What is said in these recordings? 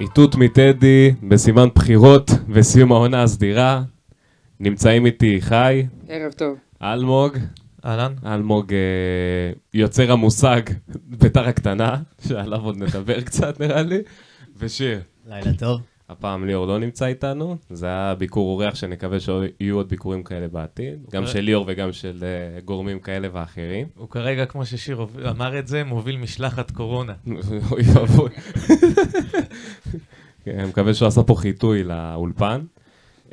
איתות מטדי בסימן בחירות וסיום העונה הסדירה. נמצאים איתי חי, ערב טוב. אלמוג, אהלן. אלמוג אה, יוצר המושג ביתר הקטנה, שעליו עוד נדבר קצת נראה לי, ושיר. לילה טוב. הפעם ליאור לא נמצא איתנו, זה היה ביקור אורח שנקווה שיהיו עוד ביקורים כאלה בעתיד, גם של ליאור וגם של אה, גורמים כאלה ואחרים. הוא כרגע, כמו ששיר אמר את זה, מוביל משלחת קורונה. אוי ואבוי. כן, אני מקווה שהוא עשה פה חיטוי לאולפן.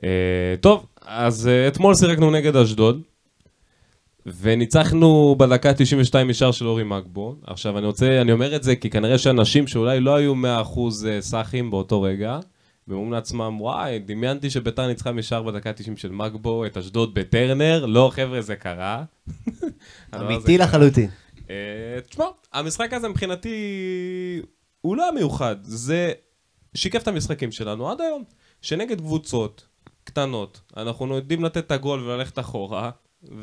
אה, טוב, אז אה, אתמול שיחקנו נגד אשדוד, וניצחנו בדקה 92 משער של אורי מגבו. עכשיו, אני רוצה, אני אומר את זה כי כנראה שאנשים שאולי לא היו 100% אה, סאחים באותו רגע, ואומרים לעצמם, וואי, דמיינתי שביתר ניצחה משער בדקה 90 של מגבו, את אשדוד בטרנר, לא חבר'ה, זה קרה. אמיתי. לחלוטין. אה, תשמע, המשחק הזה מבחינתי הוא לא היה מיוחד, זה שיקף את המשחקים שלנו עד היום, שנגד קבוצות קטנות, אנחנו יודעים לתת את הגול וללכת אחורה,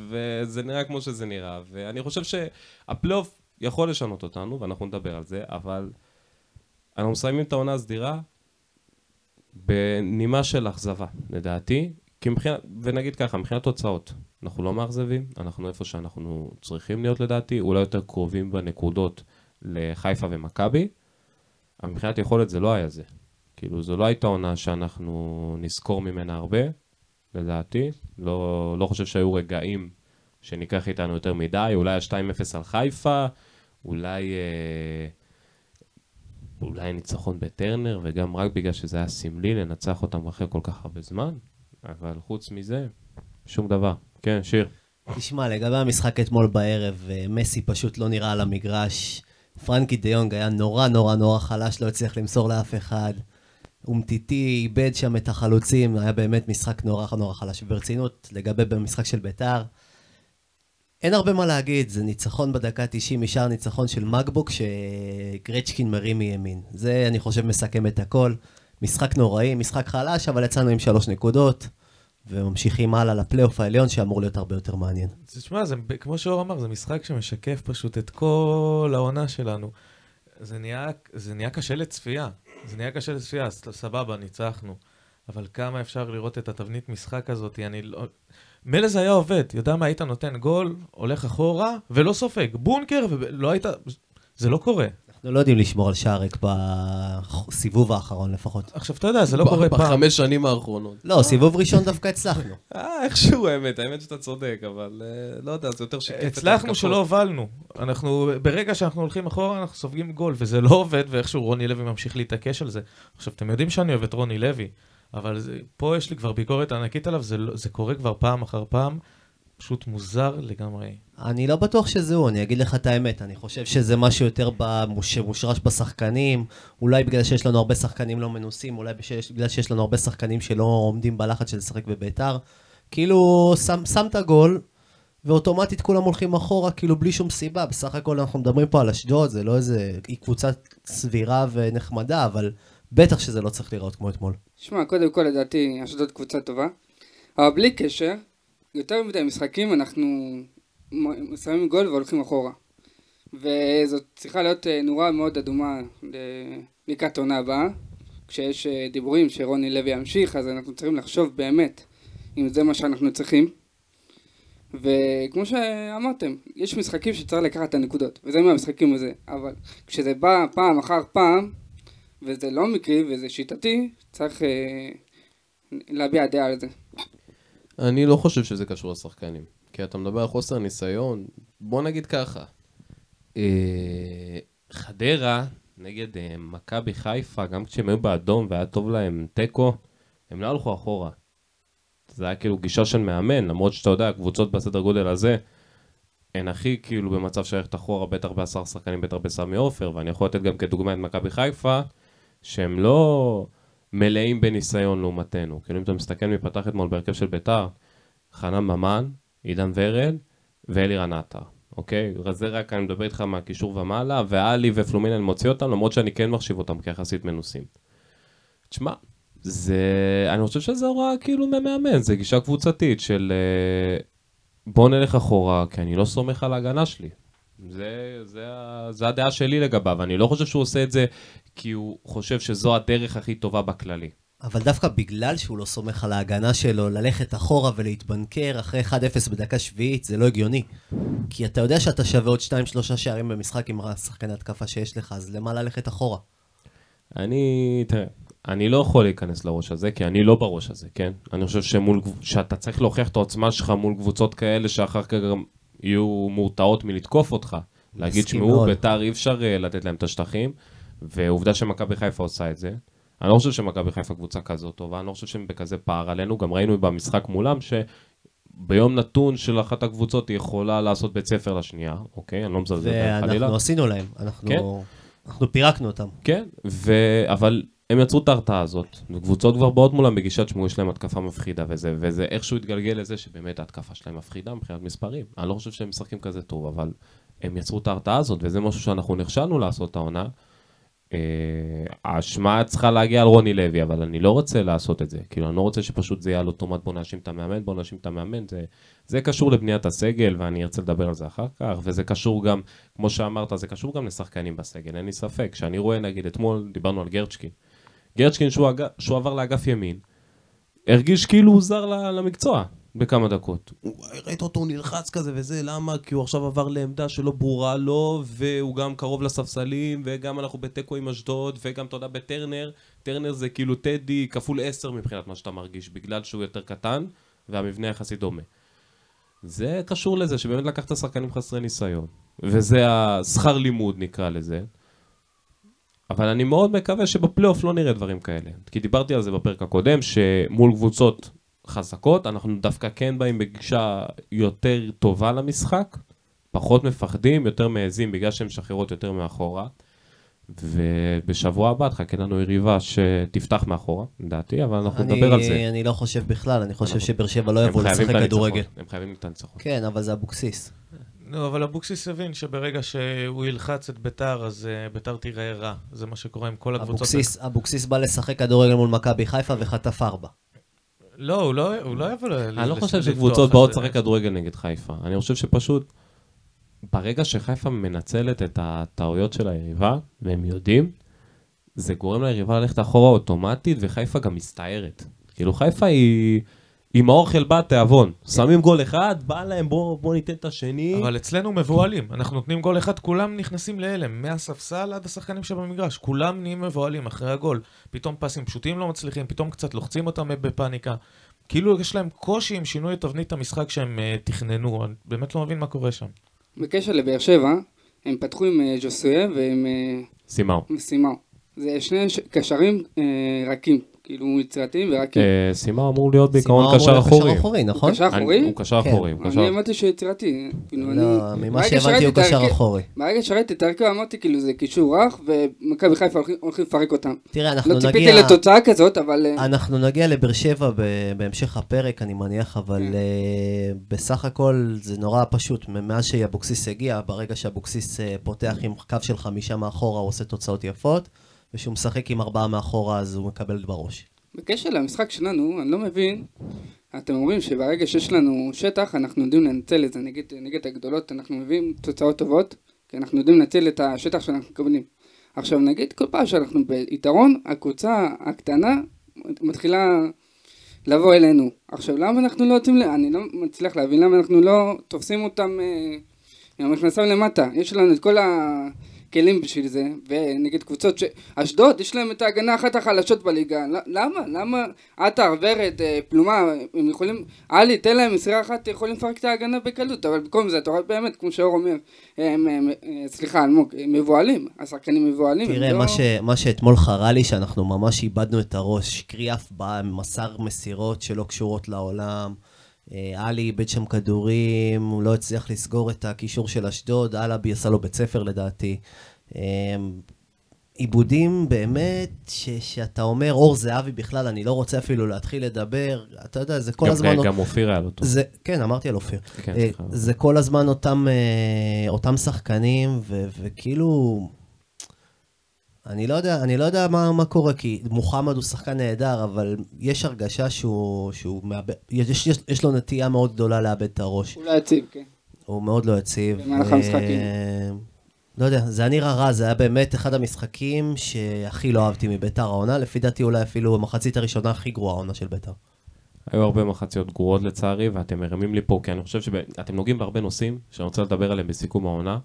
וזה נראה כמו שזה נראה, ואני חושב שהפלייאוף יכול לשנות אותנו, ואנחנו נדבר על זה, אבל אנחנו מסיימים את העונה הסדירה בנימה של אכזבה, לדעתי, כי מבחינת, ונגיד ככה, מבחינת תוצאות, אנחנו לא מאכזבים, אנחנו איפה שאנחנו צריכים להיות לדעתי, אולי יותר קרובים בנקודות לחיפה ומכבי, אבל מבחינת יכולת זה לא היה זה. כאילו, זו לא הייתה עונה שאנחנו נזכור ממנה הרבה, לדעתי. לא, לא חושב שהיו רגעים שניקח איתנו יותר מדי, אולי ה-2-0 על חיפה, אולי... אה, אולי ניצחון בטרנר, וגם רק בגלל שזה היה סמלי לנצח אותם אחרי כל כך הרבה זמן, אבל חוץ מזה, שום דבר. כן, שיר. תשמע, לגבי המשחק אתמול בערב, אה, מסי פשוט לא נראה על המגרש. פרנקי דיונג היה נורא נורא נורא חלש, לא הצליח למסור לאף אחד. אומטיטי איבד שם את החלוצים, היה באמת משחק נורא נורא חלש. ברצינות, לגבי במשחק של ביתר, אין הרבה מה להגיד, זה ניצחון בדקה 90 משאר ניצחון של מגבוק שגרצ'קין מרים מימין. זה, אני חושב, מסכם את הכל. משחק נוראי, משחק חלש, אבל יצאנו עם שלוש נקודות, וממשיכים הלאה לפלייאוף העליון, שאמור להיות הרבה יותר מעניין. תשמע, זה, כמו שאור אמר, זה משחק שמשקף פשוט את כל העונה שלנו. זה נהיה, זה נהיה קשה לצפייה. זה נהיה קשה לצפייה, סבבה, ניצחנו. אבל כמה אפשר לראות את התבנית משחק הזאת, אני לא... מילא זה היה עובד, יודע מה, היית נותן גול, הולך אחורה, ולא סופג. בונקר, ולא היית... זה לא קורה. אנחנו לא יודעים לשמור על שער ריק בסיבוב האחרון לפחות. עכשיו, אתה יודע, זה לא קורה פעם. בחמש שנים האחרונות. לא, סיבוב ראשון דווקא הצלחנו. אה, איכשהו האמת, האמת שאתה צודק, אבל אה, לא יודע, זה יותר שיקף את הצלחנו. שלא הובלנו. אנחנו, ברגע שאנחנו הולכים אחורה, אנחנו סופגים גול, וזה לא עובד, ואיכשהו רוני לוי ממשיך להתעקש על זה. עכשיו, אתם יודעים שאני אוהב את רוני לוי, אבל זה, פה יש לי כבר ביקורת ענקית עליו, זה, לא- זה קורה כבר פעם אחר פעם, פשוט מוזר לגמרי. אני לא בטוח שזה הוא, אני אגיד לך את האמת. אני חושב שזה משהו יותר שמושרש בשחקנים, אולי בגלל שיש לנו הרבה שחקנים לא מנוסים, אולי בשש- בגלל שיש לנו הרבה שחקנים שלא עומדים בלחץ של לשחק בביתר. כאילו, שם את הגול, ואוטומטית כולם הולכים אחורה, כאילו בלי שום סיבה. בסך הכל אנחנו מדברים פה על אשדוד, זה לא איזה... היא קבוצה סבירה ונחמדה, אבל בטח שזה לא צריך להיראות כמו אתמול. שמע, קודם כל לדעתי אשדוד קבוצה טובה, אבל בלי קשר, יותר מדי משחקים אנחנו שמים גול והולכים אחורה. וזאת צריכה להיות אה, נורה מאוד אדומה ל- לקראת העונה הבאה. כשיש אה, דיבורים שרוני לוי ימשיך, אז אנחנו צריכים לחשוב באמת אם זה מה שאנחנו צריכים. וכמו שאמרתם, יש משחקים שצריך לקחת את הנקודות, וזה מהמשחקים הזה. אבל כשזה בא פעם אחר פעם, וזה לא מקרי וזה שיטתי, צריך אה, להביע דעה על זה. אני לא חושב שזה קשור לשחקנים. כי אתה מדבר על חוסר ניסיון, בוא נגיד ככה. אה, חדרה נגד אה, מכבי חיפה, גם כשהם היו באדום והיה טוב להם תיקו, הם לא הלכו אחורה. זה היה כאילו גישה של מאמן, למרות שאתה יודע, קבוצות בסדר גודל הזה, הן הכי כאילו במצב של ללכת אחורה, בטח בעשרה שחקנים, בטח בסמי עופר, ואני יכול לתת גם כדוגמה את מכבי חיפה, שהם לא מלאים בניסיון לעומתנו. כאילו אם אתה מסתכל מי פתח אתמול בהרכב של ביתר, חנן ממן, עידן ורד ואלירן עטר, אוקיי? זה רק אני מדבר איתך מהקישור ומעלה, ואלי ופלומין אני מוציא אותם, למרות שאני כן מחשיב אותם כיחסית מנוסים. תשמע, זה... אני חושב שזה הוראה כאילו ממאמן, זה גישה קבוצתית של אה, בוא נלך אחורה, כי אני לא סומך על ההגנה שלי. זה, זה, זה הדעה שלי לגביו. אני לא חושב שהוא עושה את זה כי הוא חושב שזו הדרך הכי טובה בכללי. אבל דווקא בגלל שהוא לא סומך על ההגנה שלו, ללכת אחורה ולהתבנקר אחרי 1-0 בדקה שביעית, זה לא הגיוני. כי אתה יודע שאתה שווה עוד 2-3 שערים במשחק עם השחקני התקפה שיש לך, אז למה ללכת אחורה? אני, תראה, אני לא יכול להיכנס לראש הזה, כי אני לא בראש הזה, כן? אני חושב שמול, שאתה צריך להוכיח את העוצמה שלך מול קבוצות כאלה, שאחר כך גם יהיו מורתעות מלתקוף אותך. להגיד, שמעו. ביתר אי אפשר אה, לתת להם את השטחים, ועובדה שמכבי חיפה עושה את זה. אני לא חושב שמכבי חיפה קבוצה כזאת טובה, אני לא חושב שהם בכזה פער עלינו, גם ראינו במשחק מולם שביום נתון של אחת הקבוצות היא יכולה לעשות בית ספר לשנייה, אוקיי? אני לא מזלזל בהם חלילה. ואנחנו עשינו להם, אנחנו, כן. אנחנו פירקנו אותם. כן, ו... אבל הם יצרו את ההרתעה הזאת, וקבוצות כבר באות מולם בגישת שמעו, יש להם התקפה מפחידה וזה, וזה איכשהו התגלגל לזה שבאמת ההתקפה שלהם מפחידה מבחינת מספרים. אני לא חושב שהם משחקים כזה טוב, אבל הם יצרו את ההרתעה הזאת, וזה משהו שאנחנו נכשלנו לעשות העונה. אה, האשמה צריכה להגיע על רוני לוי, אבל אני לא רוצה לעשות את זה. כאילו, אני לא רוצה שפשוט זה יהיה על אוטומט בוא נאשים את המאמן, בוא נאשים את המאמן. זה, זה קשור לבניית הסגל, ואני ארצה לדבר על זה אחר כך, וזה קשור גם, כמו שאמרת, זה קשור גם לשחקנים בסגל, אין לי ספק. כשאני רואה, נגיד, אתמול דיברנו על גרצ'קין. גרצ'קין, שהוא, אג... שהוא עבר לאגף ימין, הרגיש כאילו הוא זר למקצוע בכמה דקות. ראית אותו, נלחץ כזה וזה, למה? כי הוא עכשיו עבר לעמדה שלא ברורה לו, והוא גם קרוב לספסלים, וגם אנחנו בתיקו עם אשדוד, וגם, אתה יודע, בטרנר, טרנר זה כאילו טדי כפול עשר מבחינת מה שאתה מרגיש, בגלל שהוא יותר קטן, והמבנה יחסית דומה. זה קשור לזה שבאמת לקחת שחקנים חסרי ניסיון, וזה השכר לימוד נקרא לזה. אבל אני מאוד מקווה שבפלייאוף לא נראה דברים כאלה. כי דיברתי על זה בפרק הקודם, שמול קבוצות חזקות, אנחנו דווקא כן באים בגישה יותר טובה למשחק, פחות מפחדים, יותר מעזים בגלל שהן משחררות יותר מאחורה. ובשבוע הבא תחכה לנו יריבה שתפתח מאחורה, לדעתי, אבל אנחנו אני, נדבר על זה. אני לא חושב בכלל, אני חושב אנחנו- שבאר שבע לא חייבים לשחק כדורגל. הם חייבים את הניצחון. כן, אבל זה אבוקסיס. נו, אבל אבוקסיס הבין שברגע שהוא ילחץ את ביתר, אז אה, ביתר תיראה רע. זה מה שקורה עם כל הקבוצות. אבוקסיס, אבוקסיס בא לשחק כדורגל מול מכבי חיפה וחטף ארבע. לא, הוא לא, הוא לא יבוא ל... אני לא חושב שקבוצות באות זה. לשחק כדורגל נגד חיפה. אני חושב שפשוט, ברגע שחיפה מנצלת את הטעויות של היריבה, והם יודעים, זה גורם ליריבה ללכת אחורה אוטומטית, וחיפה גם מסתערת. כאילו חיפה היא... עם האוכל בא תיאבון. שמים גול אחד, בא להם, בוא, בוא ניתן את השני. אבל אצלנו מבוהלים. אנחנו נותנים גול אחד, כולם נכנסים להלם. מהספסל עד השחקנים שבמגרש. כולם נהיים מבוהלים אחרי הגול. פתאום פסים פשוטים לא מצליחים, פתאום קצת לוחצים אותם בפאניקה. כאילו יש להם קושי עם שינוי תבנית המשחק שהם uh, תכננו. אני באמת לא מבין מה קורה שם. בקשר לבאר שבע, הם פתחו עם אה, ז'וסויה ועם אה, סימאו. סימאו. זה שני ש- קשרים אה, רכים, כאילו יצירתיים ורקים. אה, סימאו אמור להיות בעיקרון קשר אמור להיות אחורי. אחורי, נכון? קשר אני- אחורי? הוא קשר כן. אחורי, הוא קשר... אני הבנתי שהוא יצירתי. כאילו, לא, ממה שהבנתי הוא קשר אחורי. ברגע שראיתי את ההרכב אמרתי כאילו זה קישור רך ומכבי חיפה הולכים- לפרק אותם. תראה, אנחנו לא ציפיתי נגיע... לתוצאה כזאת, אבל אה, אנחנו נגיע לבאר שבע בהמשך הפרק, אני מניח, אבל כן. אה, בסך הכל זה נורא פשוט. מאז שאבוקסיס הגיע, ברגע שאבוקסיס פותח עם קו של חמישה מאחורה, הוא עושה תוצאות יפות, וכשהוא משחק עם ארבעה מאחורה, אז הוא מקבל בראש. בקשר למשחק שלנו, אני לא מבין, אתם אומרים שברגע שיש לנו שטח, אנחנו יודעים לנצל את זה, נגיד נגד הגדולות, אנחנו מביאים תוצאות טובות, כי אנחנו יודעים לנצל את השטח שאנחנו מקבלים. עכשיו נגיד כל פעם שאנחנו ביתרון, הקבוצה הקטנה מתחילה לבוא אלינו. עכשיו למה אנחנו לא יוצאים, אני לא מצליח להבין למה אנחנו לא תופסים אותם אה, עם המכנסיים למטה. יש לנו את כל הכלים בשביל זה, ונגד קבוצות ש... אשדוד, יש להם את ההגנה אחת החלשות בליגה. למה? למה עטר, ורד, אה, פלומה, הם יכולים... עלי, תן להם מסירה אחת, יכולים לפרק את ההגנה בקלות, אבל במקום זה, אתה רואה באמת, כמו שאור אומר, הם, הם, אה, סליחה, אלמוג, הם מבוהלים, השחקנים מבוהלים. תראה, לא- מה, ש, מה שאתמול חרה לי, שאנחנו ממש איבדנו את הראש. קריאף בא מסר מסירות שלא קשורות לעולם. אה, עלי איבד שם כדורים, הוא לא הצליח לסגור את הקישור של אשדוד, אלאבי עשה לו בית ספר לדעתי. אה, עיבודים באמת, ש, שאתה אומר, אור זהבי בכלל, אני לא רוצה אפילו להתחיל לדבר, אתה יודע, זה כל גם- הזמן... גם אופיר היה לו טוב. זה, כן, אמרתי על אופיר. כן, אה. זה כל הזמן אותם, אה, אותם שחקנים, ו, וכאילו... אני לא יודע, אני לא יודע מה, מה קורה, כי מוחמד הוא שחקן נהדר, אבל יש הרגשה שהוא, שהוא מאבד, יש, יש, יש לו נטייה מאוד גדולה לאבד את הראש. אולי יציב, כן. הוא מאוד לא יציב. במהלך ו- המשחקים. לא יודע, זה היה נראה רע, זה היה באמת אחד המשחקים שהכי לא אהבתי מביתר העונה, לפי דעתי אולי אפילו המחצית הראשונה הכי גרועה העונה של ביתר. היו הרבה מחציות גרועות לצערי, ואתם מרימים לי פה, כי אני חושב שאתם נוגעים בהרבה נושאים שאני רוצה לדבר עליהם בסיכום העונה,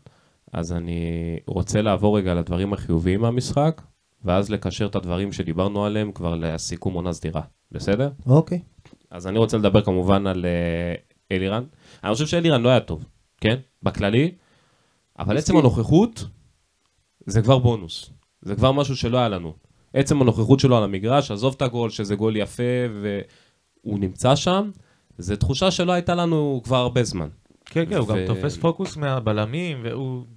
אז אני רוצה לעבור רגע לדברים החיוביים מהמשחק, ואז לקשר את הדברים שדיברנו עליהם כבר לסיכום עונה סדירה, בסדר? אוקיי. אז אני רוצה לדבר כמובן על אה, אלירן. אני חושב שאלירן לא היה טוב, כן? בכללי, אבל עצם. הנוכחות זה כבר בונוס. זה כבר משהו שלא היה לנו. עצם הנוכחות שלו על המגרש, עזוב את הגול, שזה גול יפה, והוא נמצא שם, זו תחושה שלא הייתה לנו כבר הרבה זמן. כן, כן, הוא גם תופס פוקוס מהבלמים,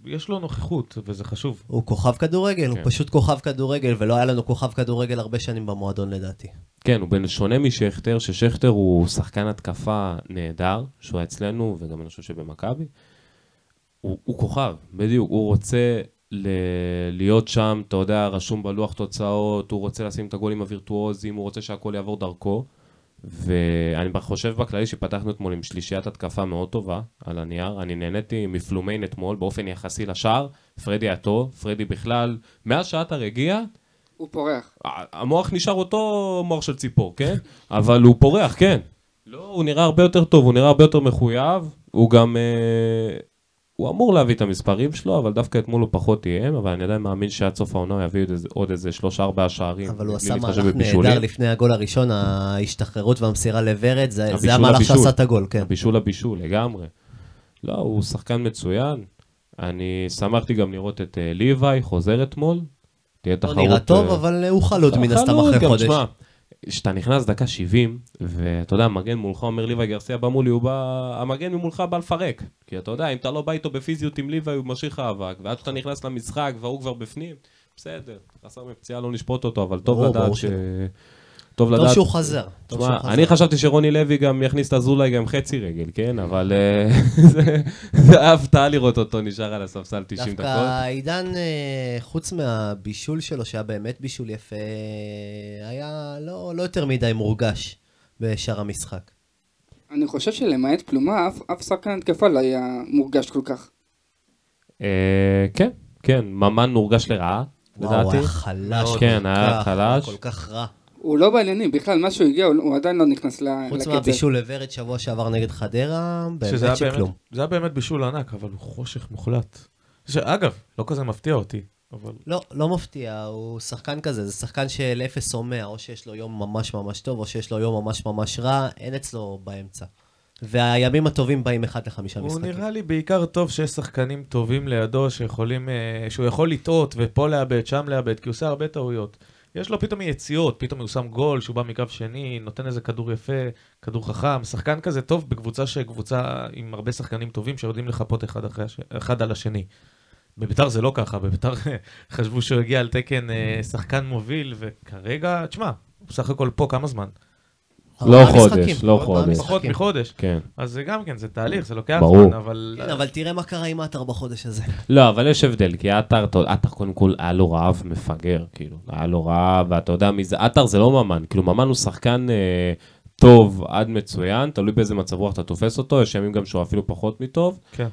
ויש לו נוכחות, וזה חשוב. הוא כוכב כדורגל, הוא כן. פשוט כוכב כדורגל, ולא היה לנו כוכב כדורגל הרבה שנים במועדון לדעתי. כן, הוא בין שונה משכטר, ששכטר הוא שחקן התקפה נהדר, שהוא היה אצלנו, וגם אני חושב שבמכבי. הוא, הוא כוכב, בדיוק, הוא רוצה ל- להיות שם, אתה יודע, רשום בלוח תוצאות, הוא רוצה לשים את הגולים הווירטואוזיים, הוא רוצה שהכל יעבור דרכו. ואני חושב בכללי שפתחנו אתמול עם שלישיית התקפה מאוד טובה על הנייר. אני נהניתי מפלומיין אתמול באופן יחסי לשער. פרדי היה טוב, פרדי בכלל, מאז שעטר הגיע, הוא פורח. המוח נשאר אותו מוח של ציפור, כן? אבל הוא פורח, כן. לא, הוא נראה הרבה יותר טוב, הוא נראה הרבה יותר מחויב. הוא גם... אה, הוא אמור להביא את המספרים שלו, אבל דווקא אתמול הוא פחות איים, אבל אני עדיין מאמין שעד סוף העונה הוא יביא עוד איזה- עוד איזה שלושה ארבעה שערים. אבל הוא עשה מהלך. נהדר לפני הגול הראשון, ההשתחררות והמסירה לוורד, זה זה הבישול, המהלך הבישול. שעשה את הגול, כן. בישול הבישול, לגמרי. לא, הוא שחקן מצוין. אני שמחתי גם לראות את אה, ליוואי חוזר אתמול. תהיה לא תחרות... נראה טוב, אה, אבל הוא חלוד מן הסתם אחרי גם, חודש. תשמע, כשאתה נכנס דקה 70, ואתה יודע, המגן מולך אומר ליוואי גרסיה בא מולי, הוא בא... המגן ממולך בא לפרק. כי אתה יודע, אם אתה לא בא איתו בפיזיות עם ליוואי, הוא משאיר לך אבק, ועד שאתה נכנס למשחק והוא כבר בפנים, בסדר, חסר מפציעה לא נשפוט אותו, אבל טוב לדעת ברור ש... טוב טוב לדעת... שהוא חזר. טוב תשמע, אני. חשבתי שרוני לוי גם יכניס את אזולאי גם חצי רגל, כן? אבל אה, זה- היה הפתעה לראות אותו נשאר על הספסל 90 דקות. דווקא עידן, אה, חוץ מהבישול שלו, שהיה באמת בישול יפה, היה לא לא יותר מדי מורגש בשאר המשחק. אני חושב שלמעט פלומה, אף, שחקן התקפה לא היה מורגש כל כך. אה, כן, כן, ממן הורגש לרעה, וואו, לדעתי. היה חלש. כן, היה כך, חלש. כל כך רע. הוא לא בעניינים, בכלל, מה שהוא הגיע, הוא, הוא עדיין לא נכנס ל- חוץ לקצב. מהבישול לוורד שבוע שעבר נגד חדרה, באמת שכלום. זה היה באמת בישול ענק, אבל הוא חושך מוחלט. שאגב, לא כזה מפתיע אותי, אבל... לא, לא מפתיע, הוא שחקן כזה, זה שחקן של אפס או מאה, או שיש לו יום ממש ממש טוב, או שיש לו יום ממש ממש רע, אין אצלו באמצע. והימים הטובים באים אחד לחמישה הוא משחקים. נראה לי בעיקר טוב שיש שחקנים טובים לידו שיכולים, אה, שהוא יכול לטעות ופה לאבד, שם לאבד, כי הוא עושה הרבה טעויות. יש לו פתאום יציאות, פתאום הוא שם גול, שהוא בא מקו שני, נותן איזה כדור יפה, כדור חכם, שחקן כזה טוב בקבוצה שקבוצה עם הרבה שחקנים טובים שיודעים לחפות אחד, אחרי. אחד על השני. בביתר זה לא ככה, בביתר חשבו שהוא הגיע על תקן אה, שחקן מוביל, וכרגע, תשמע, הוא בסך הכל פה כמה זמן? לא חודש, לא חודש. פחות מחודש. כן. אז זה גם כן, זה תהליך, זה לוקח. זמן, אבל... כן, אבל תראה מה קרה עם עטר בחודש הזה. לא, אבל יש הבדל, כי עטר, עטר קודם כל היה לו רעב מפגר, כאילו, היה לו רעב, ואתה יודע מי זה, עטר זה לא ממן, כאילו ממן הוא שחקן אה, טוב עד מצוין, תלוי באיזה מצב רוח אתה תופס אותו, יש ימים גם שהוא אפילו פחות מטוב. כן.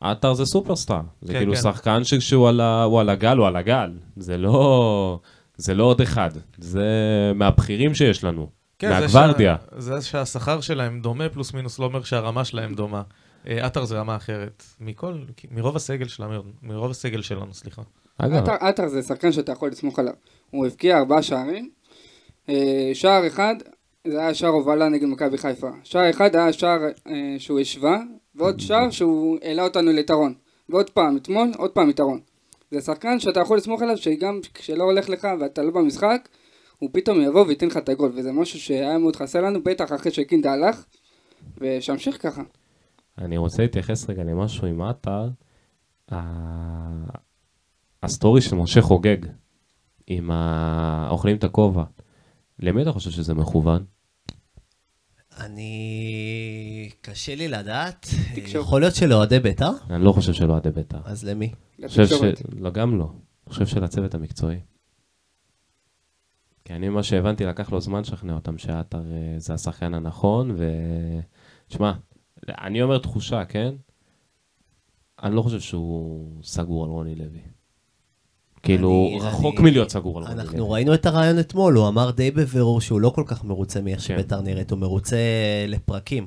עטר זה סופרסטאר, זה כן, כאילו כן. שחקן שכשהוא על, ה- הוא על הגל, הוא על הגל, זה לא, זה לא עוד אחד, זה מהבכירים שיש לנו, מהגוורדיה. שה- זה שהשכר שלהם דומה פלוס מינוס לא אומר שהרמה שלהם דומה. אה, עטר זה רמה אחרת. מכל, מרוב הסגל שלנו, מרוב הסגל שלנו, סליחה. עטר זה שחקן שאתה יכול לסמוך עליו. הוא הבקיע ארבעה שערים. אה, שער אחד, זה היה שער הובלה נגד מכבי חיפה. שער אחד היה שער אה, שהוא השווה, ועוד שער שהוא העלה אותנו ליתרון. ועוד פעם, אתמול, עוד פעם יתרון. זה שחקן שאתה יכול לסמוך עליו, שגם כשלא הולך לך ואתה לא במשחק, הוא פתאום יבוא וייתן לך את הגול, וזה משהו שהיה מאוד חסר לנו, בטח אחרי שקינדה הלך, ושימשיך ככה. אני רוצה להתייחס רגע למשהו עם עטר. ה story של משה חוגג, עם ה... אוכלים את הכובע. למי אתה חושב שזה מכוון? אני... קשה לי לדעת. תקשורת. יכול להיות שלאוהדי בית"ר? אני לא חושב שלא עדי בית"ר. אז למי? אני חושב ש... לתקשורת. לא, גם לא. אני חושב שלצוות המקצועי. כי אני, מה שהבנתי, לקח לו זמן לשכנע אותם שעטר אה, זה השחקן הנכון, ו... תשמע, אני אומר תחושה, כן? אני לא חושב שהוא סגור על רוני לוי. כאילו, אני- רחוק אני- מלהיות סגור על רוני לוי. אנחנו ראינו את הרעיון אתמול, הוא אמר די בבירור שהוא לא כל כך מרוצה מאיך כן. שביתר נראית, הוא מרוצה לפרקים.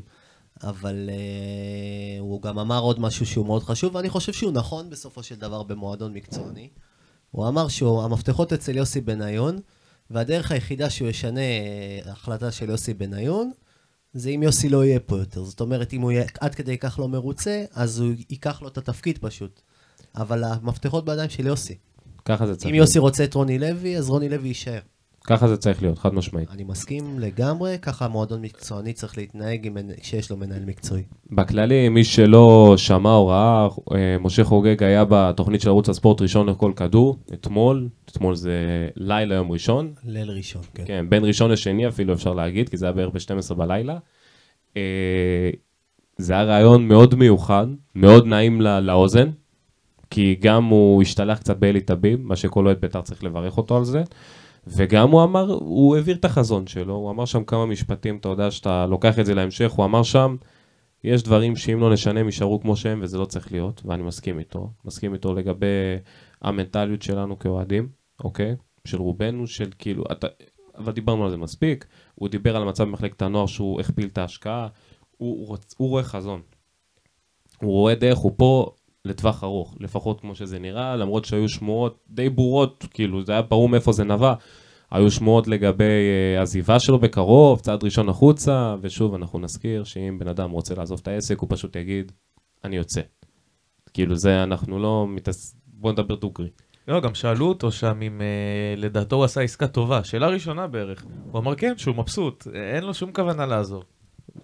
אבל uh, הוא גם אמר עוד משהו שהוא מאוד חשוב, ואני חושב שהוא נכון בסופו של דבר במועדון מקצועני. הוא אמר שהמפתחות אצל יוסי בניון, והדרך היחידה שהוא ישנה אה, החלטה של יוסי בניון, זה אם יוסי לא יהיה פה יותר. זאת אומרת, אם הוא יהיה עד כדי כך לא מרוצה, אז הוא ייקח לו את התפקיד פשוט. אבל המפתחות בידיים של יוסי. ככה זה צריך אם. יוסי רוצה את רוני לוי, אז רוני לוי יישאר. ככה זה צריך להיות, חד משמעית. אני מסכים לגמרי, ככה מועדון מקצועני צריך להתנהג כשיש לו מנהל מקצועי. בכללי, מי שלא שמע או ראה, אה, משה חוגג היה בתוכנית של ערוץ הספורט ראשון לכל כדור, אתמול, אתמול זה לילה יום ראשון, ליל ראשון, כן. כן, בין ראשון לשני אפילו אפשר להגיד, כי זה היה בערך ב-12 בלילה. אה, זה היה רעיון מאוד מיוחד, מאוד נעים לא, לאוזן, כי גם הוא השתלח קצת באלי טביב, מה שכל אוהד בית"ר צריך לברך אותו על זה, וגם הוא אמר, הוא העביר את החזון שלו, הוא אמר שם כמה משפטים, אתה יודע שאתה לוקח את זה להמשך, הוא אמר שם, יש דברים שאם לא נשנה הם יישארו כמו שהם וזה לא צריך להיות, ואני מסכים איתו. מסכים איתו לגבי המנטליות שלנו כאוהדים, אוקיי? של רובנו, של כאילו, אתה, אבל דיברנו על זה מספיק. הוא דיבר על המצב במחלקת הנוער שהוא הכפיל את ההשקעה. הוא, רוצ, הוא רואה חזון. הוא רואה דרך, הוא פה לטווח ארוך, לפחות כמו שזה נראה, למרות שהיו שמועות די ברורות, כאילו, זה היה ברור מאיפה זה נבע. היו שמועות לגבי uh, עזיבה שלו בקרוב, צעד ראשון החוצה, ושוב, אנחנו נזכיר שאם בן אדם רוצה לעזוב את העסק, הוא פשוט יגיד, אני יוצא. כאילו זה, אנחנו לא מתעס... בוא נדבר דוגרי. לא, גם שאלו אותו שם אם אה, לדעתו הוא עשה עסקה טובה. שאלה ראשונה בערך. הוא אמר כן, שהוא מבסוט, אה, אין לו שום כוונה לעזוב.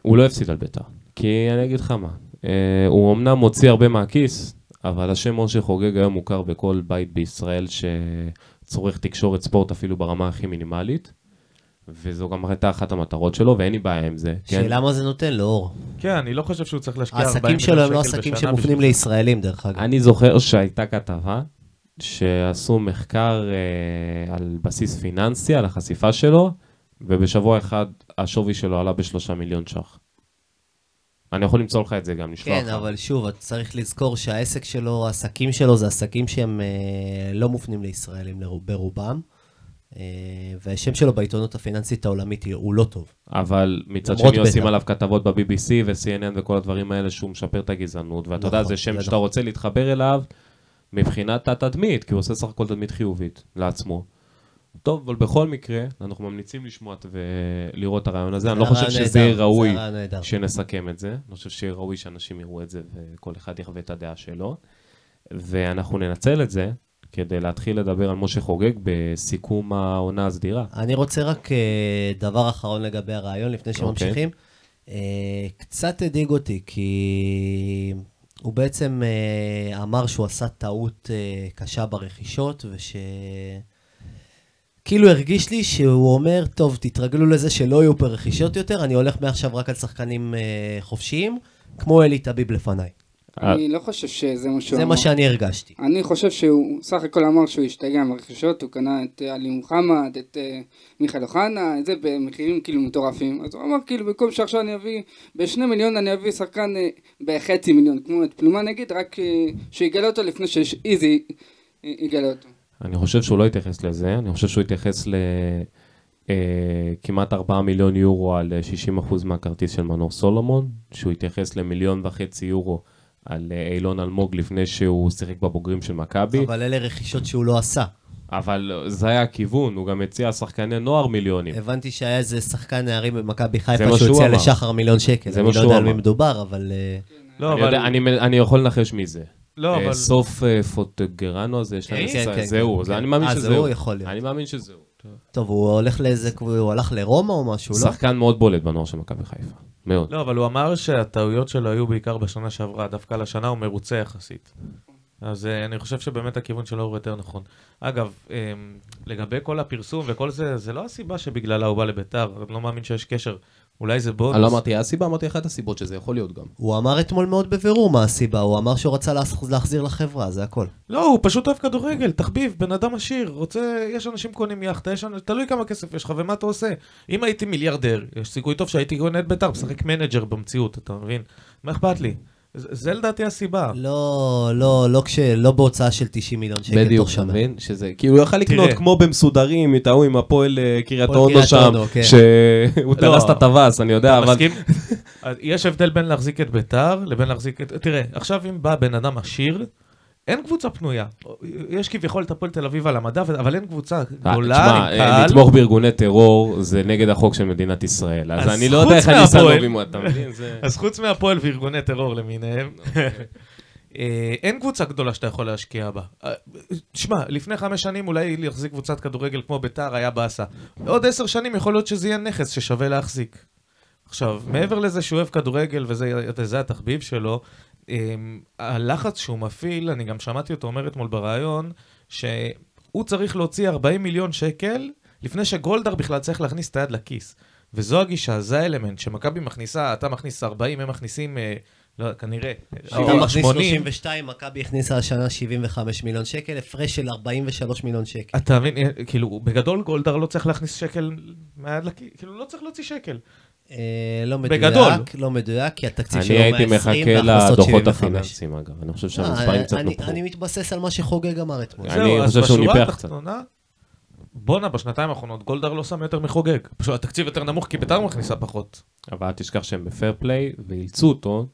הוא לא הפסיד על בית"ר. כי אני אגיד לך מה, אה, הוא אמנם מוציא הרבה מהכיס, אבל השם משה חוגג היום מוכר בכל בית בישראל שצורך תקשורת ספורט אפילו ברמה הכי מינימלית, וזו גם הייתה אחת המטרות שלו, ואין לי בעיה עם זה. כן? שאלה מה זה נותן לאור. כן, אני לא חושב שהוא צריך להשקיע 40 העסקים מיליון שלו הם לא שקל עסקים בשנה שמופנים בשביל- לישראלים, דרך אגב. אני זוכר שהייתה כתבה שעשו מחקר אה, על בסיס פיננסי, על החשיפה שלו, ובשבוע אחד השווי שלו עלה בשלושה מיליון ש"ח. אני יכול למצוא לך את זה גם, נשלח כן. אבל שוב, אתה צריך לזכור שהעסק שלו, העסקים שלו, זה עסקים שהם אה, לא מופנים לישראלים ברובם. אה, והשם שלו בעיתונות הפיננסית העולמית הוא לא טוב. אבל מצד שני עושים בית"ר. עליו כתבות ב-BBC ו-CNN וכל הדברים האלה שהוא משפר את הגזענות, ואתה יודע, נכון, זה שם זה שאתה נכון. רוצה להתחבר אליו מבחינת התדמית, כי הוא עושה סך הכל תדמית חיובית לעצמו. טוב, אבל בכל מקרה, אנחנו ממליצים לשמוע ולראות את הרעיון הזה. אני לא חושב שזה יהיה ראוי. שנסכם את זה. אני חושב שיהיה ראוי שאנשים יראו את זה וכל אחד יחווה את הדעה שלו. ואנחנו ננצל את זה כדי להתחיל לדבר על משה חוגג בסיכום העונה הסדירה. אני רוצה רק אה, דבר אחרון לגבי הרעיון, לפני שממשיכים. אה, קצת הדאיג אותי, כי הוא בעצם אה, אמר שהוא עשה טעות קשה ברכישות, וש... כאילו הרגיש לי שהוא אומר, טוב, תתרגלו לזה שלא יהיו פה רכישות יותר, אני הולך מעכשיו רק על שחקנים אה, חופשיים, כמו אלי טביב לפניי. אני לא חושב שזה מה שהוא זה אמר. מה שאני הרגשתי. אני חושב שהוא סך הכל אמר שהוא השתגע מהרכישות, הוא קנה את אה, עלי מוחמד, את אה, מיכאל אוחנה, את זה במחירים כאילו מטורפים. אז הוא אמר כאילו במקום שעכשיו אני אביא בשני מיליון אני אביא שחקן אה, בחצי מיליון, כמו את פלומה נגיד, רק אה, שיגלה אותו לפני שאיזי אה, יגלה אותו. אני חושב שהוא לא התייחס לזה, אני חושב שהוא התייחס ל... אה, כמעט 4 מיליון יורו על אה, 60% מהכרטיס של מנור סולומון, שהוא התייחס למיליון וחצי יורו על אה, אילון אלמוג לפני שהוא שיחק בבוגרים של מכבי, אבל אלה רכישות שהוא לא עשה. אבל זה היה הכיוון, הוא גם הציע שחקני נוער מיליונים. הבנתי שהיה איזה שחקן נערים במכבי זה חיפה שהוא הציע אמר. לשחר מיליון שקל. זה אני מה לא שהוא יודע על מי אמר. מדובר, אבל... אה, לא, אני, אבל... אני, אני יכול לנחש מי זה. לא, אה, אבל... סוף אה, פוטגרנו הזה, יש להם כן, עשה- כן, כן, הוא, כן. זה- אני מאמין אה, שזה זה הוא. הוא יכול להיות. אני מאמין שזה הוא. טוב, הוא הולך לאיזה... הוא הלך לרומא או משהו, לא? שחקן מאוד בולט בנוער של מכבי חיפה. מאוד. לא, אבל הוא אמר שהטעויות שלו היו בעיקר בשנה שעברה, דווקא לשנה הוא מרוצה יחסית. אז אה, אני חושב שבאמת הכיוון שלו הוא יותר נכון. אגב, אה, לגבי כל הפרסום וכל זה, זה לא הסיבה שבגללה הוא בא לביתר, אני לא מאמין שיש קשר. אולי זה בונוס. אני לא אמרתי הסיבה, אמרתי אחת הסיבות שזה יכול להיות גם. הוא אמר אתמול מאוד בבירור מה הסיבה, הוא אמר שהוא רצה להח- להחזיר לחברה, זה הכל. לא, הוא פשוט אוהב כדורגל, תחביב, בן אדם עשיר, רוצה, יש אנשים קונים יאכטה, יש, תלוי כמה כסף יש לך ומה אתה עושה. אם הייתי מיליארדר, יש סיכוי טוב שהייתי קונה את ביתר, משחק מנג'ר במציאות, אתה מבין? מה אכפת לי? זה לדעתי הסיבה. לא, לא, לא כש... לא בהוצאה של 90 מיליון שקל בדיוק, תוך אתה שנה. מבין? שזה, כאילו, הוא יכל לקנות. כמו במסודרים, את ההוא עם הפועל אה, קריית אונו שם, כן. שהוא לא. דרס את הטווס, אני יודע, אתה אבל... יש הבדל בין להחזיק את ביתר לבין להחזיק את... תראה, עכשיו אם בא בן אדם עשיר, אין קבוצה פנויה. יש כביכול את הפועל תל אביב על המדף, אבל אין קבוצה אה, גדולה תשמע, עם אה, קהל. לתמוך בארגוני טרור זה נגד החוק של מדינת ישראל. אז אני לא יודע איך אני מהפועל- לובים, אתה מבין? אז חוץ מהפועל וארגוני טרור למיניהם, אה, אין קבוצה גדולה שאתה יכול להשקיע בה. אה, שמע, לפני חמש שנים אולי להחזיק קבוצת כדורגל כמו ביתר היה באסה. עוד עשר שנים יכול להיות שזה יהיה נכס ששווה להחזיק. עכשיו, מעבר לזה שהוא אוהב כדורגל וזה זה התחביב שלו, הלחץ שהוא מפעיל, אני גם שמעתי אותו אומר אתמול בריאיון, שהוא צריך להוציא 40 מיליון שקל לפני שגולדהר בכלל צריך להכניס את היד לכיס. וזו הגישה, זה האלמנט, שמכבי מכניסה, אתה מכניס 40, הם מכניסים, אה, לא, כנראה, אתה או מכניס 80. 32, מכבי הכניסה השנה 75 מיליון שקל, הפרש של 43 מיליון שקל. אתה מבין, אה, כאילו, בגדול גולדהר לא צריך להכניס שקל מהיד לכיס, כאילו, לא צריך להוציא שקל. אה, לא מדויק, בגדול. לא מדויק, כי התקציב שלו אני הייתי 120 מחכה והכנסות לדוחות 75. הפיננסיים, אגב. אני חושב שהמספרים אה, קצת נופחו. אני מתבסס על מה שחוגג אמר אתמול. אני חושב שהוא ניפח קצת. בואנה, בשנתיים האחרונות גולדהר לא שם יותר מחוגג. פשוט התקציב יותר נמוך כי ביתר מכניסה פחות. אבל אל תשכח שהם בפייר פליי, ואילצו אותו,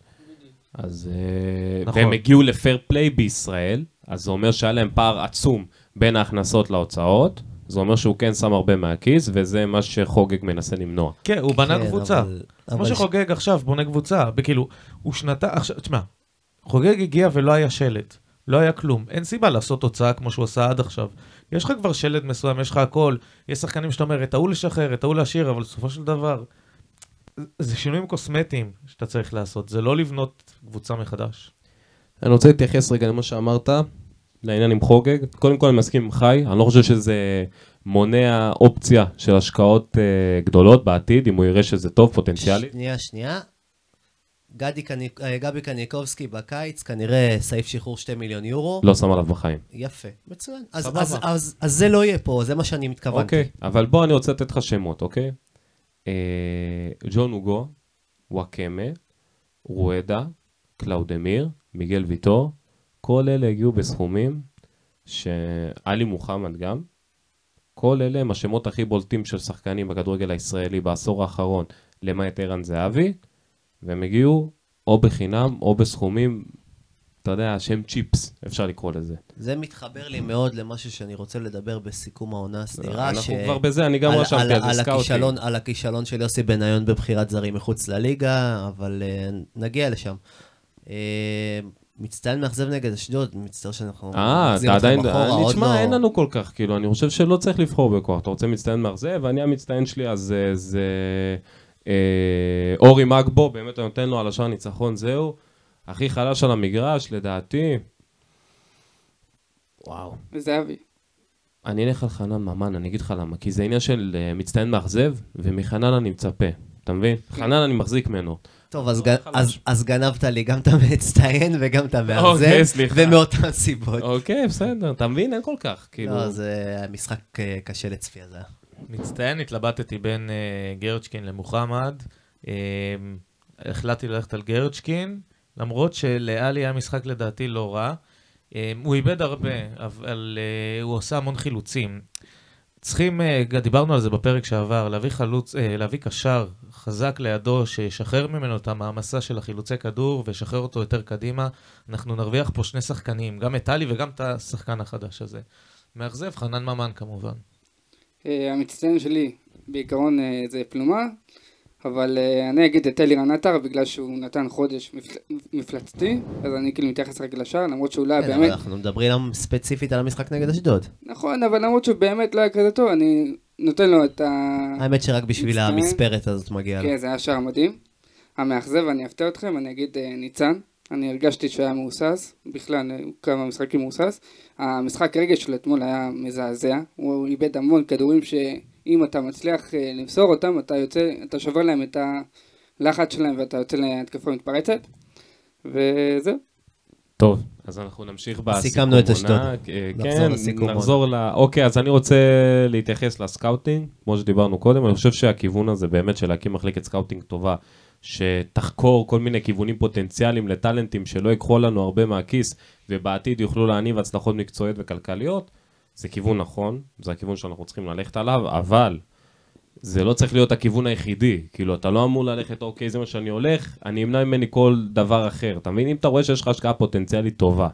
אז... אה, נכון. והם הגיעו לפייר פליי בישראל, אז זה אומר שהיה להם פער עצום בין ההכנסות להוצאות, זה אומר שהוא כן שם הרבה מהכיס, וזה מה שחוגג מנסה למנוע. כן, הוא בנה כן, קבוצה. אבל- כמו אבל שחוגג עכשיו בונה קבוצה, וכאילו, הוא שנתה, עכשיו, תשמע, חוגג הגיע ולא היה שלט, לא היה כלום, אין סיבה לעשות תוצאה כמו שהוא עשה עד עכשיו. יש לך כבר שלט מסוים, יש לך הכל, יש שחקנים שאתה אומר, את ההוא לשחרר, את ההוא להשאיר, אבל בסופו של דבר, זה שינויים קוסמטיים שאתה צריך לעשות, זה לא לבנות קבוצה מחדש. אני רוצה להתייחס רגע למה שאמרת, לעניין עם חוגג. קודם כל אני מסכים עם חי, אני לא חושב שזה מונע אופציה של השקעות אה, גדולות בעתיד, אם הוא יראה שזה טוב פוטנציאלית. שנייה, שנייה. גדי קניק- אה, גבי קניקובסקי בקיץ, כנראה סעיף שחרור 2 מיליון יורו. לא שם עליו בחיים. יפה, מצוין. אז, סבבה. אז, אז, אז זה לא יהיה פה, זה מה שאני מתכוונתי. אוקיי, אבל בוא אני רוצה לתת לך שמות, אוקיי? אה, ג'ון אוגו, וואקמה, רואדה, קלאודמיר, מיגל ויטור, כל אלה הגיעו בסכומים שעלי מוחמד גם. כל אלה הם השמות הכי בולטים של שחקנים בכדורגל הישראלי בעשור האחרון, למעט ערן זהבי, והם הגיעו או בחינם או בסכומים, אתה יודע, שהם צ'יפס, אפשר לקרוא לזה. זה מתחבר לי מאוד למשהו שאני רוצה לדבר בסיכום העונה הסדירה. אנחנו כבר בזה, אני גם על- רשמתי על scouting. הכישלון, על הכישלון של יוסי בניון בבחירת זרים מחוץ לליגה, אבל אה, נגיע לשם. Uh, מצטיין מאכזב נגד אשדוד, מצטער שאנחנו אה, אתה עדיין, אני עוד תשמע, לא- אין לנו כל כך, כאילו, אני חושב שלא צריך לבחור בכוח. אתה רוצה מצטיין מאכזב, ואני המצטיין שלי, אז אה, זה אה, אורי מגבו, באמת אני נותן לו על השער ניצחון, זהו. הכי חלש על המגרש, לדעתי. וואו. וזהבי. אני אלך על חנן ממן, אני אגיד לך למה. כי זה עניין של אה, מצטיין מאכזב, ומחנן אני מצפה. אתה מבין? חנן אני מחזיק ממנו. טוב, אז, לא. אז, אז גנבת לי גם את המצטיין וגם את המאכזב, אוקיי, סליחה. ומאותן סיבות. אוקיי, בסדר, אתה מבין? אין כל כך. כאילו... לא, זה משחק אה, קשה לצפייה, זה היה. מצטיין, התלבטתי בין uh, גרצ'קין למוחמד. Um, החלטתי ללכת על גרצ'קין, למרות שלאלי היה משחק לדעתי לא רע. Um, הוא איבד הרבה, אבל uh, הוא עושה המון חילוצים. צריכים, uh, דיברנו על זה בפרק שעבר, להביא חלוץ, uh, להביא קשר חזק לידו, שישחרר ממנו את המעמסה של החילוצי כדור וישחרר אותו יותר קדימה. אנחנו נרוויח פה שני שחקנים, גם את טלי וגם את השחקן החדש הזה. מאכזב, חנן ממן כמובן. אה, המצטיין שלי בעיקרון אה, זה פלומה, אבל אה, אני אגיד את אלירן עטר בגלל שהוא נתן חודש מפל... מפלצתי, אז אני כאילו מתייחס רק לשער, למרות שהוא לא היה באמת, אנחנו מדברים ספציפית על המשחק נגד אשדוד. נכון, אבל למרות שהוא באמת לא היה כזה טוב, אני נותן לו את ה... האמת שרק בשביל מצטיין. המספרת הזאת מגיע לו. כן, זה היה שער מדהים. המאכזב, אני אפתיע אתכם, אני אגיד אה, ניצן. אני הרגשתי שהוא היה מהוסס, בכלל אה, כמה משחקים מהוסס. המשחק רגש שלו אתמול היה מזעזע, הוא איבד המון כדורים שאם אתה מצליח אה, למסור אותם, אתה יוצא, אתה שובר להם את הלחץ שלהם ואתה יוצא להתקפה מתפרצת. וזהו. טוב, אז אנחנו נמשיך בסיכום סיכמנו את אשדוד. אה, נחזור כן, נחזור ל... אוקיי, אז אני רוצה להתייחס ל scouting, כמו שדיברנו קודם, אני חושב שהכיוון הזה באמת של להקים מחלקת scouting טובה, שתחקור כל מיני כיוונים פוטנציאליים לטאלנטים שלא ייקחו לנו הרבה מהכיס, ובעתיד יוכלו להניב הצלחות מקצועיות וכלכליות, זה כיוון נכון, זה הכיוון שאנחנו צריכים ללכת עליו, אבל זה לא צריך להיות הכיוון היחידי. כאילו, אתה לא אמור ללכת, אוקיי, זה מה שאני הולך, אני אמנע ממני כל דבר אחר. אתה מבין? אם אתה רואה שיש לך השקעה פוטנציאלית טובה,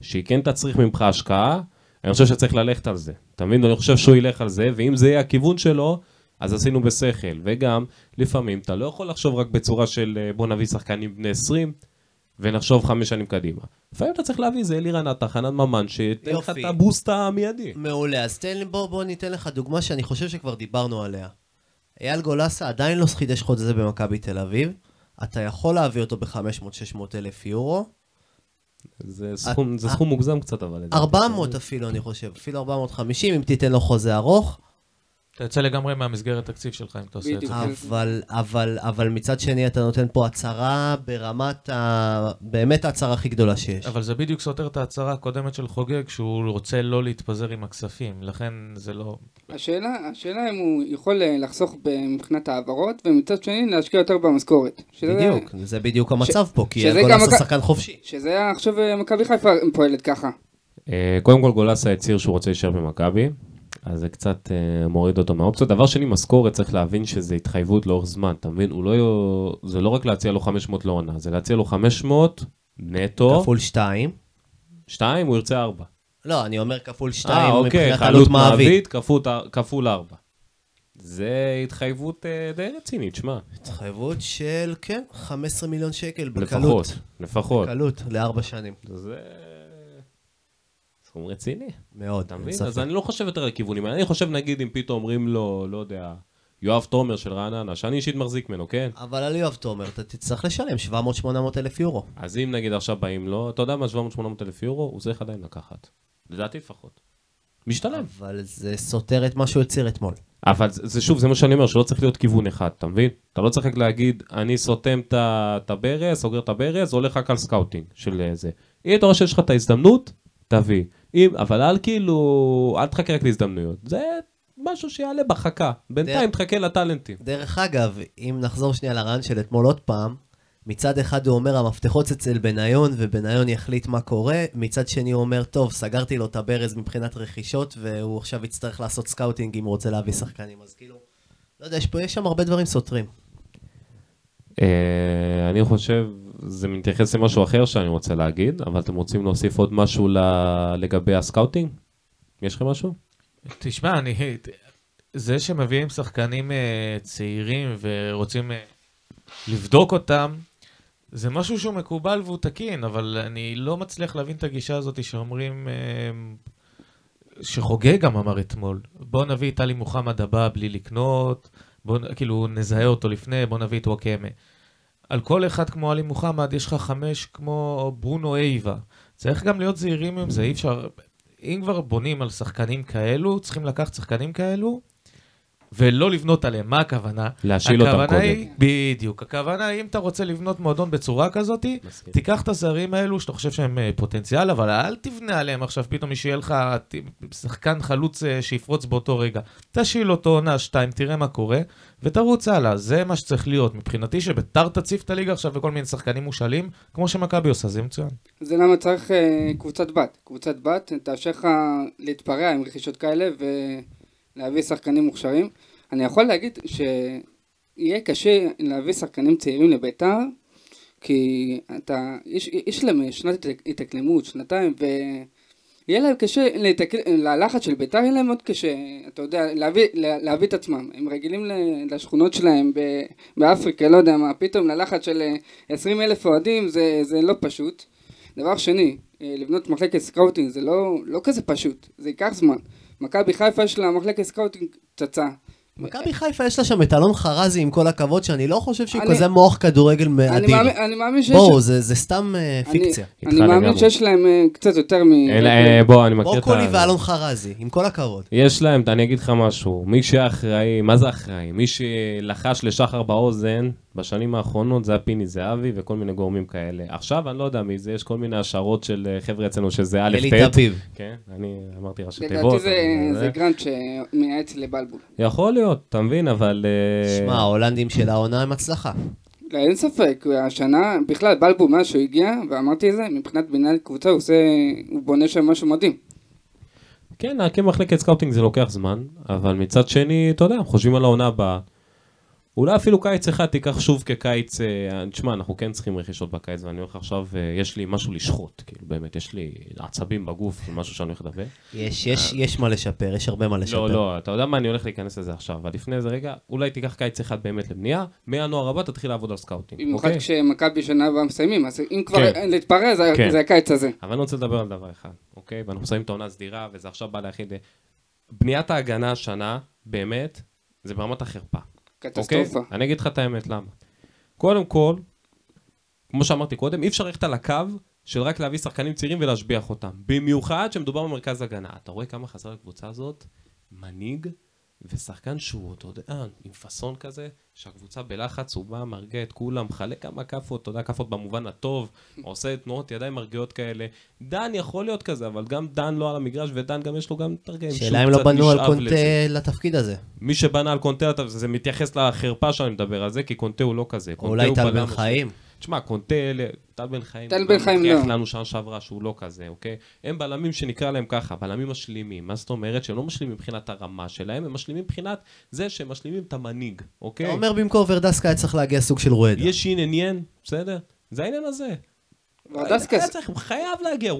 שהיא כן תצריך ממך השקעה, אני חושב שצריך ללכת על זה. אתה מבין? אני חושב שהוא ילך על זה, ואם זה יהיה הכיוון שלו, אז עשינו בשכל. וגם, לפעמים אתה לא יכול לחשוב רק בצורה של אה, בוא נביא שחקנים בני 20, ונחשוב חמש שנים קדימה. לפעמים אתה צריך להביא איזה אלירן עטר, חנן ממן, שייתן לך. את הבוסט המיידי. מעולה, אז תן לי, בוא, בוא ניתן לך דוגמה שאני חושב שכבר דיברנו עליה. אייל גולסה עדיין לא חידש חוזה במכבי תל אביב, אתה יכול להביא אותו ב-500-600 אלף יורו, זה סכום, זה סכום מוגזם קצת, אבל... לדעתי. 400 אפילו אני חושב, אפילו 450 אם תיתן לו חוזה ארוך, אתה יוצא לגמרי מהמסגרת תקציב שלך אם אתה עושה את. זה. אבל, אבל, אבל מצד שני אתה נותן פה הצהרה ברמת ה... באמת ההצהרה הכי גדולה שיש. אבל זה בדיוק סותר את ההצהרה הקודמת של חוגג, שהוא רוצה לא להתפזר עם הכספים, לכן זה לא... השאלה, השאלה אם הוא יכול לחסוך מבחינת העברות, ומצד שני להשקיע יותר במשכורת. שזה- בדיוק, זה בדיוק המצב פה, כי גולסה מכ- שחקן חופשי. שזה עכשיו אה, מכבי חיפה פועלת ככה. אה, קודם כל גולסה הצהיר שהוא רוצה להישאר במכבי, אז זה קצת אה, מוריד אותו מהאופציות. דבר שני, משכורת, צריך להבין שזה התחייבות לאורך זמן, אתה מבין? הוא לא... זה לא רק להציע לו 500 לעונה, זה להציע לו 500 נטו, כפול 2. 2, הוא ירצה 4. לא, אני אומר כפול אה, 2 אוקיי, מבחינת עלות מעביד. מעביד כפול- כפול 4. זה התחייבות אה, די רצינית, שמע. התחייבות של, כן, 15 מיליון שקל בקלות. לפחות, לפחות. בקלות, לארבע שנים. זה סכום רציני. מאוד, אתה מבין? אז אני לא חושב יותר על הכיוונים האלה. אני חושב, נגיד, אם פתאום אומרים לו, לא יודע, יואב תומר של רעננה, שאני אישית מחזיק ממנו, כן? אבל על יואב תומר, אתה תצטרך לשלם 700-800 אלף יורו. אז אם נגיד עכשיו באים לו, אתה יודע מה, 700-800 אלף יורו, הוא צריך עדיין לקחת. לדעתי לפחות. משתלם. אבל זה סותר את מה שהוא הצהיר אתמול. אבל זה, זה שוב, זה מה שאני אומר, שלא צריך להיות כיוון אחד, אתה מבין? אתה לא צריך רק להגיד, אני סותם את הברז, סוגר את הברז, הולך רק על scouting של אה, זה. אם אתה רואה שיש לך את ההזדמנות, תביא. אם, אבל אל כאילו, אל תחכה רק להזדמנויות. זה משהו שיעלה בחכה. בינתיים תחכה לטאלנטים. דרך אגב, אם נחזור שנייה לרעיון של אתמול עוד פעם, מצד אחד הוא אומר המפתחות אצל בניון ובניון יחליט מה קורה, מצד שני הוא אומר, טוב, סגרתי לו את הברז מבחינת רכישות והוא עכשיו יצטרך לעשות scouting אם הוא רוצה להביא שחקנים, אז כאילו, לא יודע, יש פה, יש שם הרבה דברים סותרים. אה, אני חושב, זה מתייחס למשהו אחר שאני רוצה להגיד, אבל אתם רוצים להוסיף עוד משהו לגבי ה scouting? יש לכם משהו? תשמע, אני... זה שמביאים שחקנים אה, צעירים ורוצים אה, לבדוק אותם, זה משהו שהוא מקובל והוא תקין, אבל אני לא מצליח להבין את הגישה הזאת שאומרים, אה, שחוגג גם אמר אתמול, בוא נביא את טלי מוחמד הבא בלי לקנות, בוא כאילו נזהה אותו לפני, בוא נביא את וואקמה. על כל אחד כמו עלי מוחמד יש לך חמש כמו ברונו אייבה. צריך גם להיות זהירים עם זה, אי אפשר... אם כבר בונים על שחקנים כאלו, צריכים לקחת שחקנים כאלו ולא לבנות עליהם. מה הכוונה? להשיל אותם קודם. היא, בדיוק. הכוונה היא, אם אתה רוצה לבנות מועדון בצורה כזאת, מסכים. תיקח את הזרים האלו שאתה חושב שהם אה, פוטנציאל, אבל אל תבנה עליהם עכשיו פתאום שיהיה לך שחקן חלוץ אה, שיפרוץ באותו רגע. תשיל אותו עונה, שתיים, תראה מה קורה, ותרוץ הלאה. זה מה שצריך להיות. מבחינתי שביתר תציף את הליגה עכשיו וכל מיני שחקנים מושאלים, כמו שמכבי עושה, זה מצוין. זה למה צריך אה, קבוצת בת. קבוצת בת תאפשר לך להתפרע עם רכישות כאלה ולהביא שחקנים מוכשרים. אני יכול להגיד שיהיה קשה להביא שחקנים צעירים לביתר, כי אתה, יש, יש להם שנת התאק- התאקלמות, שנתיים, ויהיה להם קשה, להתאק... ללחץ של ביתר יהיה להם מאוד קשה, אתה יודע, להביא, לה- להביא את עצמם. הם רגילים לשכונות שלהם באפריקה, לא יודע מה, פתאום ללחץ של 20 אלף אוהדים זה, זה לא פשוט. דבר שני, אה, לבנות מחלקת scouting זה לא, לא כזה פשוט, זה ייקח זמן. מכבי חיפה יש לה מחלקת scouting פצצה. מכבי חיפה יש לה שם את אלון חרזי עם כל הכבוד, שאני לא חושב שהוא אני- כזה מוח כדורגל אני אדיר. מאמין, אני מאמין שיש... בואו, זה זה סתם אני- פיקציה. אני איתך מאמין. שיש להם אה, קצת יותר מ... אה, בוא, אני מכיר את ה... ואלון חרזי, עם כל הכבוד. יש להם, אני אגיד לך משהו, מי שאחראי, מה זה אחראי? מי שלחש לשחר באוזן בשנים האחרונות זה היה פיני זהבי וכל מיני גורמים כאלה. עכשיו אני לא יודע מי זה, יש כל מיני השערות של אה, חבר'ה אצלנו שזה א' אלי ט'. טביב. כן, אני אמרתי ראשי לדעתי תיבות. זה, אבל זה גרנט שמייעץ לבלבול. יכול להיות, אתה מבין, אבל... אה, שמע, ההולנדים של העונה הם הצלחה. לא, אין ספק, השנה, בכלל, בלבו, מאז שהוא הגיע, ואמרתי את זה, מבחינת בניית קבוצה, הוא עושה, הוא בונה שם משהו מדהים. כן, להקים מחלקת scouting זה לוקח זמן, אבל מצד שני, אתה יודע, חושבים על העונה הבאה. אולי אפילו קיץ אחד תיקח שוב כקיץ, אה, תשמע, אנחנו כן צריכים רכישות בקיץ, ואני אומר לך עכשיו, אה, יש לי משהו לשחוט, כאילו באמת, יש לי עצבים בגוף, זה משהו שאני הולך לדבר. יש, יש, יש מה לשפר, יש הרבה מה לשפר. לא, לא, אתה יודע מה, אני הולך להיכנס לזה עכשיו, אבל לפני זה רגע, אולי תיקח קיץ אחד באמת לבנייה, מהנוער הבא תתחיל לעבוד על scouting, במיוחד אוקיי? כשמכבי שנה הבאה מסיימים, אז אם כבר כן. להתפרע, זה כן. זה הקיץ הזה. אבל אני רוצה לדבר על דבר אחד, אוקיי? ואנחנו מסיימים את העונה הסדירה, וזה עכשיו בא להכין... בניית ההגנה השנה, באמת, זה ברמת החרפה. אוקיי? קטסטרופה. אני אגיד לך את האמת, למה? קודם כל, כמו שאמרתי קודם, אי אפשר ללכת על הקו של רק להביא שחקנים צעירים ולהשביח אותם. במיוחד שמדובר במרכז הגנה. אתה רואה כמה חסר לקבוצה הזאת? מנהיג ושחקן שהוא, אתה יודע, עם פאסון כזה, שהקבוצה בלחץ, הוא בא, מרגיע את כולם, מחלק כמה כאפות, אתה יודע, כאפות במובן הטוב, עושה תנועות ידיים מרגיעות כאלה. דן יכול להיות כזה, אבל גם דן לא על המגרש, ודן גם יש לו גם את הרגעים שהוא שאלה אם לא בנו על קונטה. לתפקיד הזה. מי שבנה על קונטה, זה מתייחס לחרפה שאני מדבר על זה, כי קונטה הוא לא כזה. אולי טל בן חיים. תשמע, קונטה, אלה- טל בן חיים, טל בן חיים הוכיח לא. לנו שנה שעברה שהוא לא כזה, אוקיי? הם בלמים שנקרא להם ככה, בלמים משלימים. מה זאת אומרת? שהם לא משלימים מבחינת הרמה שלהם, הם משלימים מבחינת זה שהם משלימים את המנהיג, אוקיי? אתה אומר במקום ורדסקה היה צריך להגיע סוג של רואדה. יש עניין, בסדר? זה העניין הזה. היה צריך, חייב להגיע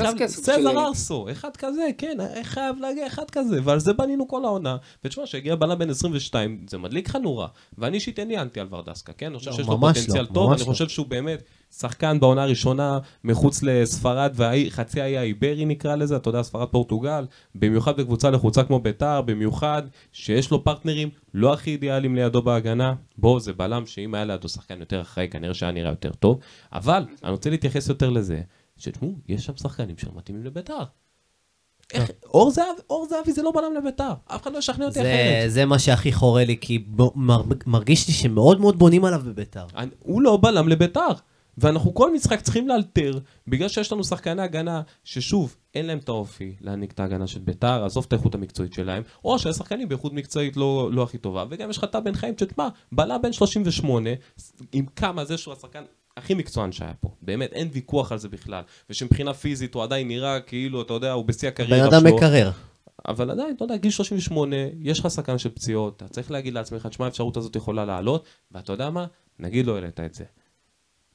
סוג סזר ארסו, אחד כזה, כן, היה חייב להגיע אחד כזה, ועל זה בנינו כל העונה. ותשמע, שהגיע בלם בן 22, זה מדליק לך נורה. ואני אישית עניינתי על ורדסקה, כן? אני חושב לא, שיש לו ממש פוטנציאל לא, טוב, אני לא. חושב שהוא באמת שחקן בעונה הראשונה מחוץ לספרד, וחצי האי האיברי נקרא לזה, אתה יודע, ספרד פורטוגל, במיוחד בקבוצה לחוצה כמו ביתר, במיוחד שיש לו פרטנרים לא הכי אידיאליים לידו בהגנה. בוא, זה בלם שאם היה לידו שחקן יותר אחראי, כנראה שהיה נראה יותר טוב. אבל אני רוצה להתייחס יותר לזה, שתשמעו, יש שם שחקנים שמתאימים לביתר. איך, אור זהב- אור זהבי זה לא בלם לביתר, אף אחד לא ישכנע אותי אחרת. זה מה שהכי חורה לי, כי ב- מר, מרגיש לי שמאוד מאוד בונים עליו בביתר. אני- הוא לא בלם לביתר. ואנחנו כל משחק צריכים לאלתר, בגלל שיש לנו שחקני הגנה, ששוב, אין להם את האופי להעניק את ההגנה של ביתר, עזוב את האיכות המקצועית שלהם, או שהשחקנים באיכות מקצועית לא, לא הכי טובה, וגם יש לך טל בן חיים, שתשמע, בלם בן 38, עם כמה זה שהוא השחקן הכי מקצוען שהיה פה, באמת, אין ויכוח על זה בכלל, ושמבחינה פיזית הוא עדיין נראה כאילו, אתה יודע, הוא בשיא בן הקריירה אדם שלו. מקרר. אבל עדיין, אתה יודע, גיל 38, יש לך סכנה של פציעות, אתה צריך להגיד לעצמך, תשמע, האפשרות הזאת יכולה לעלות, ואתה יודע מה? נגיד לא העלית את זה.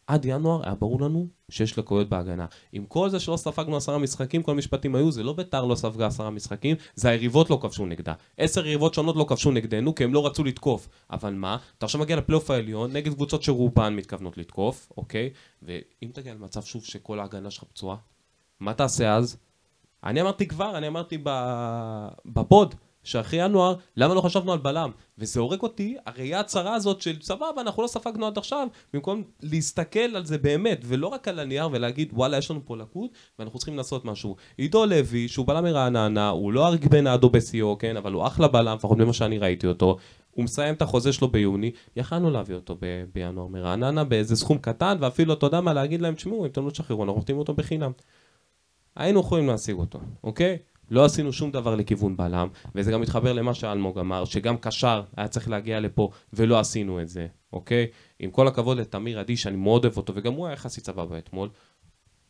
עד ינואר היה ברור לנו שיש לקויות בהגנה. עם כל זה שלא ספגנו עשרה משחקים, כל המשפטים היו, זה לא ביתר לא ספגה עשרה משחקים, זה היריבות לא כבשו נגדה. עשר יריבות שונות לא כבשו נגדנו, כי הם לא רצו לתקוף. אבל מה? אתה עכשיו מגיע לפלייאוף העליון, נגד קבוצות שרובן מתכוונות לתקוף, אוקיי? ואם תגיע למצב שוב שכל ההגנה שלך פצועה, מה תעשה אז? אני אמרתי כבר, אני אמרתי בפוד, שאחרי ינואר, למה לא חשבנו על בלם? וזה הורג אותי, הראייה הצרה הזאת של סבבה, אנחנו לא ספגנו עד עכשיו, במקום להסתכל על זה באמת, ולא רק על הנייר ולהגיד, וואלה, יש לנו פה לקות, ואנחנו צריכים לעשות משהו. עידו לוי, שהוא בלם מרעננה, הוא לא אריק בנאדו בשיאו, כן, אבל הוא אחלה בלם, לפחות ממה שאני ראיתי אותו. הוא מסיים את החוזה שלו ביוני, יכלנו להביא אותו ב- בינואר מרעננה באיזה סכום קטן, ואפילו, אתה יודע מה, להגיד להם, תשמעו, אם אתם לא תשחררו, אנחנו נותנים אותו בחינם. היינו יכולים להשיג אותו, אוקיי? לא עשינו שום דבר לכיוון בלם, וזה גם מתחבר למה שאלמוג אמר, שגם קשר היה צריך להגיע לפה, ולא עשינו את זה, אוקיי? עם כל הכבוד לתמיר עדי, שאני מאוד אוהב אותו, וגם הוא היה יחסית סבבה אתמול,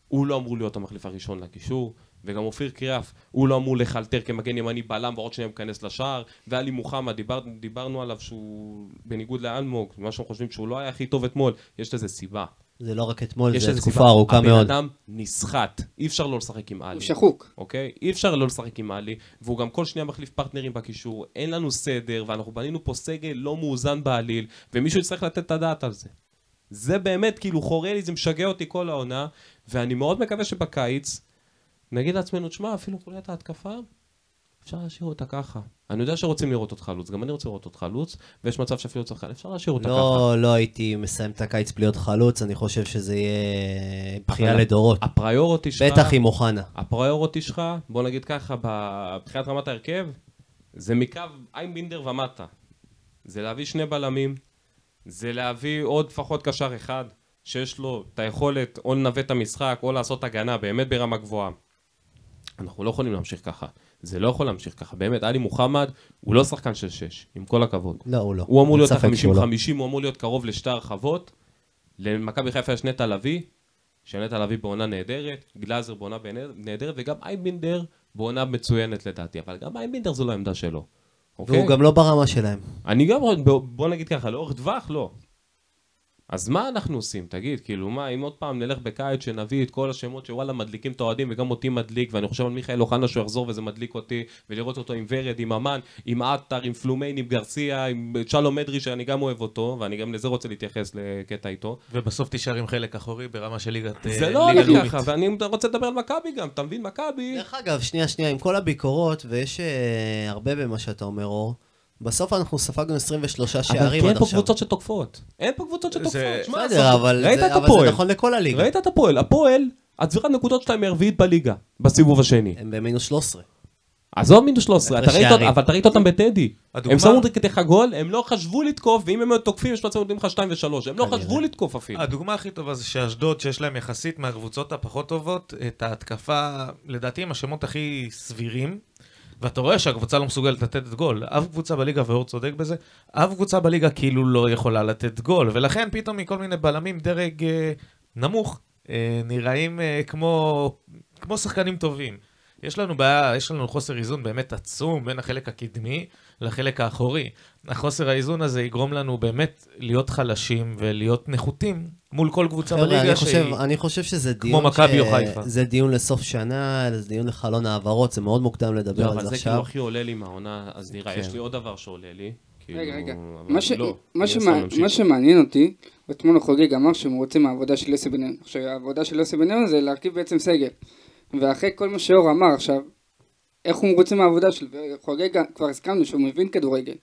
הוא לא אמור להיות המחליף הראשון לקישור, וגם אופיר קריאף, הוא לא אמור לחלטר כמגן ימני בלם, ועוד שנייה מכנס לשער, ואלי מוחמד, דיבר, דיברנו עליו שהוא, בניגוד לאלמוג, מה שאנחנו חושבים שהוא לא היה הכי טוב אתמול, יש לזה סיבה. זה לא רק אתמול, זה תקופה. ארוכה מאוד. הבן אדם נסחט, אי אפשר לא לשחק עם עלי. הוא שחוק. אוקיי? אי אפשר לא לשחק עם עלי, והוא גם כל שנייה מחליף פרטנרים בקישור, אין לנו סדר, ואנחנו בנינו פה סגל לא מאוזן בעליל, ומישהו יצטרך לתת את הדעת על זה. זה באמת, כאילו, חורה לי, זה משגע אותי כל העונה, ואני מאוד מקווה שבקיץ נגיד לעצמנו, תשמע, אפילו חוליית ההתקפה, אפשר להשאיר אותה ככה. אני יודע שרוצים לראות אותך חלוץ, גם אני רוצה לראות אותך חלוץ, ויש מצב שאפילו צריך, אפשר להשאיר אותה ככה. לא, לא הייתי מסיים את הקיץ בלי להיות חלוץ, אני חושב שזה יהיה בכייה לדורות. הפריוריטי שלך... בטח עם אוחנה. הפריוריטי שלך, בוא נגיד ככה, מבחינת רמת ההרכב, זה מקו איינבינדר ומטה. זה להביא שני בלמים, זה להביא עוד לפחות קשר אחד, שיש לו את היכולת או לנווט את המשחק, או לעשות הגנה באמת ברמה גבוהה. אנחנו לא יכולים להמשיך ככה. זה לא יכול להמשיך ככה, באמת, עלי מוחמד הוא לא שחקן של שש, עם כל הכבוד. לא, הוא לא. הוא אמור להיות ספק שהוא לא. ה-50-50, הוא אמור להיות קרוב לשתי הרחבות. למכבי חיפה יש נטע לביא, שנטע לביא בעונה נהדרת, גלאזר בעונה נהדרת, וגם אייבינדר בעונה מצוינת לדעתי, אבל גם אייבינדר זו לא העמדה שלו. אוקיי? והוא גם לא ברמה שלהם. אני גם, בוא נגיד ככה, לאורך טווח לא. אז מה אנחנו עושים? תגיד, כאילו מה, אם עוד פעם נלך בקיץ שנביא את כל השמות שוואלה מדליקים את האוהדים וגם אותי מדליק, ואני חושב על מיכאל אוחנה שהוא יחזור וזה מדליק אותי, ולראות אותו עם ורד, עם אמן, עם עטר, עם פלומיין, עם גרסיה, עם שלום אדרי שאני גם אוהב אותו, ואני גם לזה רוצה להתייחס לקטע איתו. ובסוף תישאר עם חלק אחורי ברמה של ליגת אה, זה לא הולך לאומית. ככה, ואני רוצה לדבר על מכבי גם, אתה מבין? מכבי... דרך אגב, שנייה, שנייה, עם כל הביקורות, ויש אה, הרבה במה שאתה אומר, אור, בסוף אנחנו ספגנו 23 אבל שערים כי עד אין פה עכשיו. קבוצות שתוקפות. אין פה קבוצות שתוקפות. בסדר, אבל ראית זה- את אבל הפועל? זה נכון לכל הליגה. ראית את הפועל? הפועל, הצבירת נקודות שלהם היא הרביעית בליגה, בסיבוב השני. הם במינוס 13. עזוב מינוס 13, אתה הפרש ראית, שערים. אבל אתה ראית אותם בטדי. הדוגמה- הם שמו כתך גול, הם לא חשבו לתקוף, ואם הם היו תוקפים, יש מצב נותנים לך 2 ו-3. הם לא. חשבו לתקוף אפילו. הדוגמה הכי טובה זה שאשדוד, שיש להם יחסית מהקבוצות הפחות טובות, את ההתקפה, לדעתי עם השמות הכי סבירים, ואתה רואה שהקבוצה לא מסוגלת לתת גול. אף קבוצה בליגה, ואור צודק בזה, אף קבוצה בליגה כאילו לא יכולה לתת גול, ולכן פתאום מכל מיני בלמים דרג אה, נמוך, אה, נראים אה, כמו, כמו שחקנים טובים. יש לנו בעיה, יש לנו חוסר איזון באמת עצום בין החלק הקדמי לחלק האחורי. החוסר האיזון הזה יגרום לנו באמת להיות חלשים ולהיות נחותים מול כל קבוצה חבר'ה, בליגה אני חושב, שהיא... אני חושב שזה כמו דיון מכבי או חיפה. זה דיון לסוף שנה, זה דיון לחלון העברות, זה מאוד מוקדם לדבר לא, על אבל זה זה כאילו עכשיו. הכי עולה לי מהעונה הסדירה. כן. יש לי עוד דבר שעולה לי. כאילו, רגע, רגע. מה לא, שמעניין אותי, אתמול חוגג אמר שהם רוצים מהעבודה של יוסי בניון. עכשיו, העבודה של יוסי בניון זה להרכיב בעצם סגל. ואחרי כל מה שאור אמר עכשיו, איך הוא מרוצה מהעבודה שלו, וחוגג כבר הסכמנו שהוא מבין כדורגל.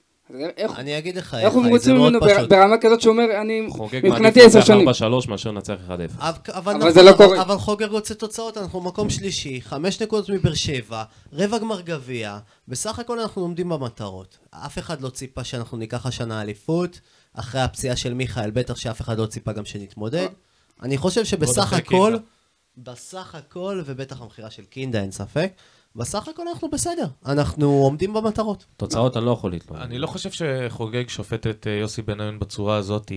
איך אני אגיד לך איך הוא איך, מרוצה זה מאוד ממנו פשוט. ברמה כזאת שהוא אומר, אני חוגג מבחינתי מעדיף עשר לנצח שנים. 4-3 מאשר לנצח 1-0. אבל, אבל, אבל נכון, זה לא אבל, קורה. אבל חוגג רוצה תוצאות, אנחנו מקום שלישי, חמש נקודות מבאר שבע, רבע גמר גביע, בסך הכל אנחנו עומדים במטרות. אף אחד לא ציפה שאנחנו ניקח השנה אליפות, אחרי הפציעה של מיכאל, בטח שאף אחד לא ציפה גם שנתמודד. אני חושב שבסך הכל. בסך הכל, ובטח המכירה של קינדה, אין ספק, בסך הכל אנחנו בסדר, אנחנו עומדים במטרות. תוצאות אני לא יכול להתלונן. אני לא חושב שחוגג שופט את אה, יוסי בניון בצורה הזאת.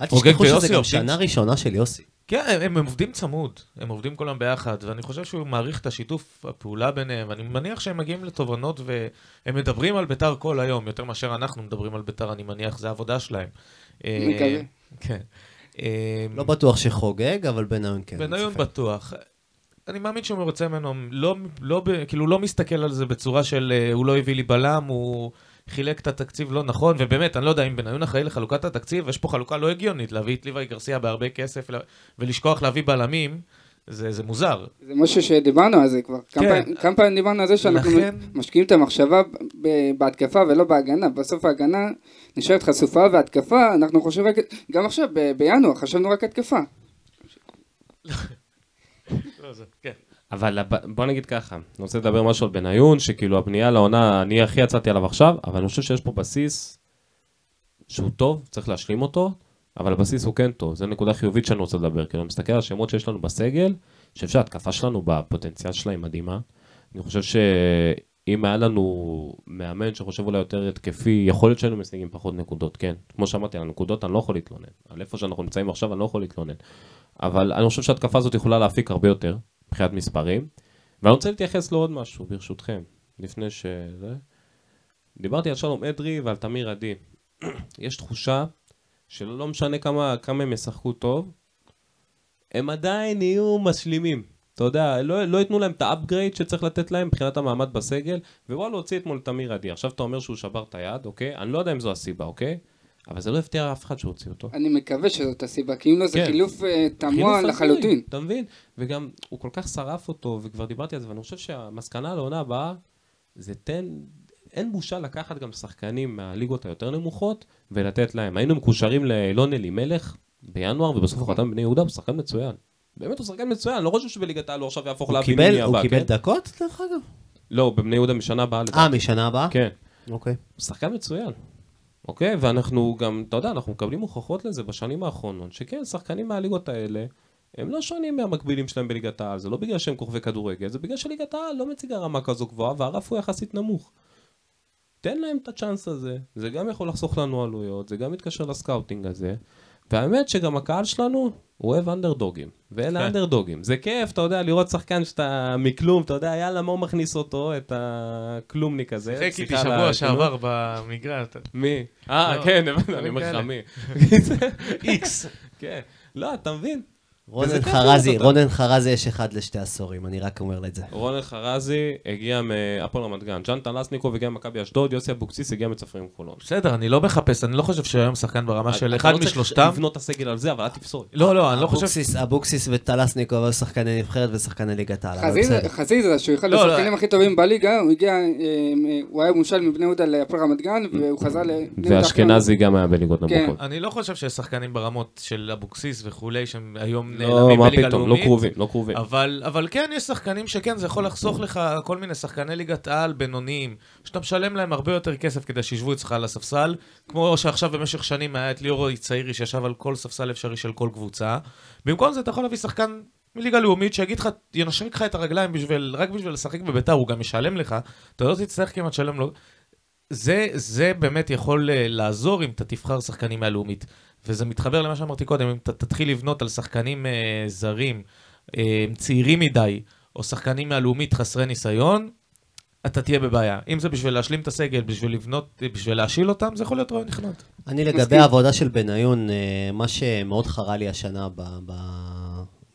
אל תשכחו שזה גם שנה ראשונה של יוסי. כן, הם, הם עובדים צמוד, הם עובדים כולם ביחד, ואני חושב שהוא מעריך את השיתוף הפעולה ביניהם, ואני מניח שהם מגיעים לתובנות והם מדברים על ביתר כל היום, יותר מאשר אנחנו מדברים על ביתר, אני מניח, זה העבודה שלהם. אה, מקווה. כן. אה, לא בטוח שחוגג, אבל בניון כן. בניון. בטוח. אני מאמין שהוא מרוצה ממנו, לא, לא, כאילו לא מסתכל על זה בצורה של אה, הוא לא הביא לי בלם, הוא חילק את התקציב לא נכון, ובאמת, אני לא יודע אם בניון אחראי לחלוקת התקציב, יש פה חלוקה לא הגיונית, להביא את ליוואי גרסיה בהרבה כסף ולשכוח להביא בלמים, זה, זה מוזר. זה משהו שדיברנו על זה כבר. כמה כן. פעמים- כמה פעמים דיברנו על זה שאנחנו לכן- משקיעים את המחשבה בהתקפה ולא בהגנה. בסוף ההגנה נשארת חשופה והתקפה, אנחנו חושבים רק... גם עכשיו, בינואר, חשבנו רק התקפה. כן. אבל בוא נגיד ככה, אני רוצה לדבר משהו על בניון, שכאילו הבנייה לעונה, אני הכי יצאתי עליו עכשיו, אבל אני חושב שיש פה בסיס שהוא טוב, צריך להשלים אותו, אבל הבסיס הוא כן טוב, זו נקודה חיובית שאני רוצה לדבר, כאילו אני מסתכל על השמות שיש לנו בסגל, אני חושב שההתקפה שלנו בפוטנציאל שלה היא מדהימה. אני חושב שאם היה לנו מאמן שחושב אולי יותר התקפי, יכול להיות שהיינו משיגים פחות נקודות, כן. כמו שאמרתי, על הנקודות אני לא יכול להתלונן. על איפה שאנחנו נמצאים עכשיו אני לא יכול להתלונן. אבל אני חושב שההתקפה הזאת יכולה להפיק הרבה יותר, מבחינת מספרים. ואני רוצה להתייחס לעוד משהו, ברשותכם, לפני שזה. דיברתי על שלום אדרי ועל תמיר עדי. יש תחושה שלא לא משנה כמה, כמה הם ישחקו טוב, הם עדיין יהיו משלימים. אתה יודע, לא, לא ייתנו להם את ה upgrade שצריך לתת להם מבחינת המעמד בסגל, ווואלה, הוציא אתמול את תמיר עדי. עכשיו אתה אומר שהוא שבר את היד, אוקיי? אני לא יודע אם זו הסיבה, אוקיי? אבל זה לא הפתיע אף אחד שהוציא אותו. אני מקווה שזאת הסיבה, כי אם לא זה כן. חילוף אה, תמוה לחלוטין. אתה מבין? וגם, הוא כל כך שרף אותו, וכבר דיברתי על זה, ואני חושב שהמסקנה לעונה הבאה, זה תן, אין בושה לקחת גם שחקנים מהליגות היותר נמוכות, ולתת להם. היינו מקושרים לאילון אלימלך בינואר, ובסוף הוא חתם יהודה, הוא שחקן מצוין. באמת הוא שחקן מצוין, אני לא חושב שבליגת העל הוא עכשיו יהפוך הוא לאבי קיבל- ניני הוא הבא, קיבל כן? דקות, דרך אגב? לא, בבני יהודה משנה הבאה אה. משנה הבאה? כן. אוקיי. הוא שחקן מצוין. אוקיי? ואנחנו גם, אתה יודע, אנחנו מקבלים הוכחות לזה בשנים האחרונות, שכן, שחקנים מהליגות האלה, הם לא שונים מהמקבילים שלהם בליגת העל, זה לא בגלל שהם כוכבי כדורגל, זה בגלל שליגת העל לא מציגה רמה כזו גבוהה והרף הוא יחסית נמוך. תן להם את הצ'אנס הזה, זה גם יכול לחסוך לנו עלויות, זה גם מתקשר לסקאוטינג הזה, והאמת שגם הקהל שלנו, הוא אוהב אנדרדוגים, ואלה כן. אנדרדוגים. זה כיף, אתה יודע, לראות שחקן שאתה מכלום, אתה יודע, יאללה, מה הוא מכניס אותו, את הכלומניק הזה. שיחק איתי שבוע. שעבר במגרש. מי? אה, לא, כן, אני אומר לך כאלה. מי. איקס. כן. לא, אתה מבין? רונן חרזי. רונן חרזי יש אחד לשתי עשורים, אני רק אומר את זה. רונן חרזי הגיע מהפועל רמת גן, ג'אן טלסניקוב הגיע ממכבי אשדוד, יוסי אבוקסיס הגיע מצפרים חולון. בסדר, אני לא מחפש, אני לא חושב שהיום שחקן ברמה של אתה אחד לא צריך משלושתם. לבנות את הסגל על זה, אבל אל תפסול. לא, לא, אני לא חושב... אבוקסיס- וטלסניקוב היו שחקני נבחרת ושחקני ליגת העל. חזיזה, שהוא אחד לא, לא. השחקנים הכי טובים בליגה, הוא הגיע, אה, הוא היה מושאל מבני יהודה להפועל רמת גן, והוא חזר יהודה. ואשכנזי גם היה בליגות כן. נמוכות. אני לא חושב שיש שחקנים ברמות של אבוקסיס וכולי, שהם היום לא, נעלמים מה בליגה פתאום, לא לאומית. קרובים, לא קרובים. אבל, אבל כן, יש שחקנים שכן, זה יכול לחסוך לך כל מיני שחקני ליגת על בינוניים, שאתה משלם להם הרבה יותר כסף כדי שישבו אצלך על הספסל, כמו שעכשיו במשך שנים היה את ליאור צעירי שישב על כל ספסל אפשרי של כל קבוצה. במקום זה אתה יכול להביא שחקן מליגה לאומית שיגיד לך, ינשק לך את הרגליים בשביל, רק בשביל לשחק בביתר, הוא גם ישלם לך, אתה לא תצטרך כמעט לשלם לו. זה, זה באמת יכול אה, לעזור אם אתה תבחר שחקנים מהלאומית. וזה מתחבר למה שאמרתי קודם, אם אתה תתחיל לבנות על שחקנים אה, זרים, אה, צעירים מדי, או שחקנים מהלאומית חסרי ניסיון, אתה תהיה בבעיה. אם זה בשביל להשלים את הסגל, בשביל לבנות, בשביל להשיל אותם, זה יכול להיות רעיון נכנות. אני לגבי. העבודה של בניון, אה, מה שמאוד חרה לי השנה, ב, ב,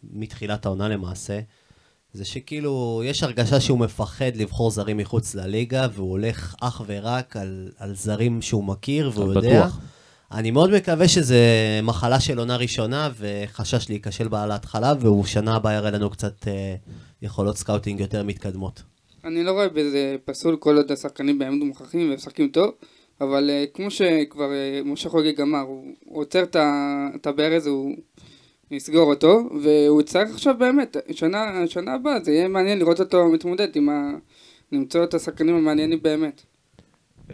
מתחילת העונה למעשה, זה שכאילו, יש הרגשה שהוא מפחד לבחור זרים מחוץ לליגה, והוא הולך אך ורק על, על זרים שהוא מכיר, והוא יודע. בטוח. אני מאוד מקווה שזה מחלה של עונה ראשונה, וחשש להיכשל בה להתחלה, והוא שנה הבאה יראה לנו קצת אה, יכולות scouting יותר מתקדמות. אני לא רואה בזה פסול כל עוד השחקנים באמת מוכשרים ומשחקים טוב, אבל אה, כמו שכבר אה, משה חוגג אמר, הוא עוצר את הברז, הוא יסגור אותו, והוא יצטרך עכשיו באמת, שנה, שנה הבאה זה יהיה מעניין לראות אותו מתמודד עם ה... למצוא את השחקנים המעניינים באמת.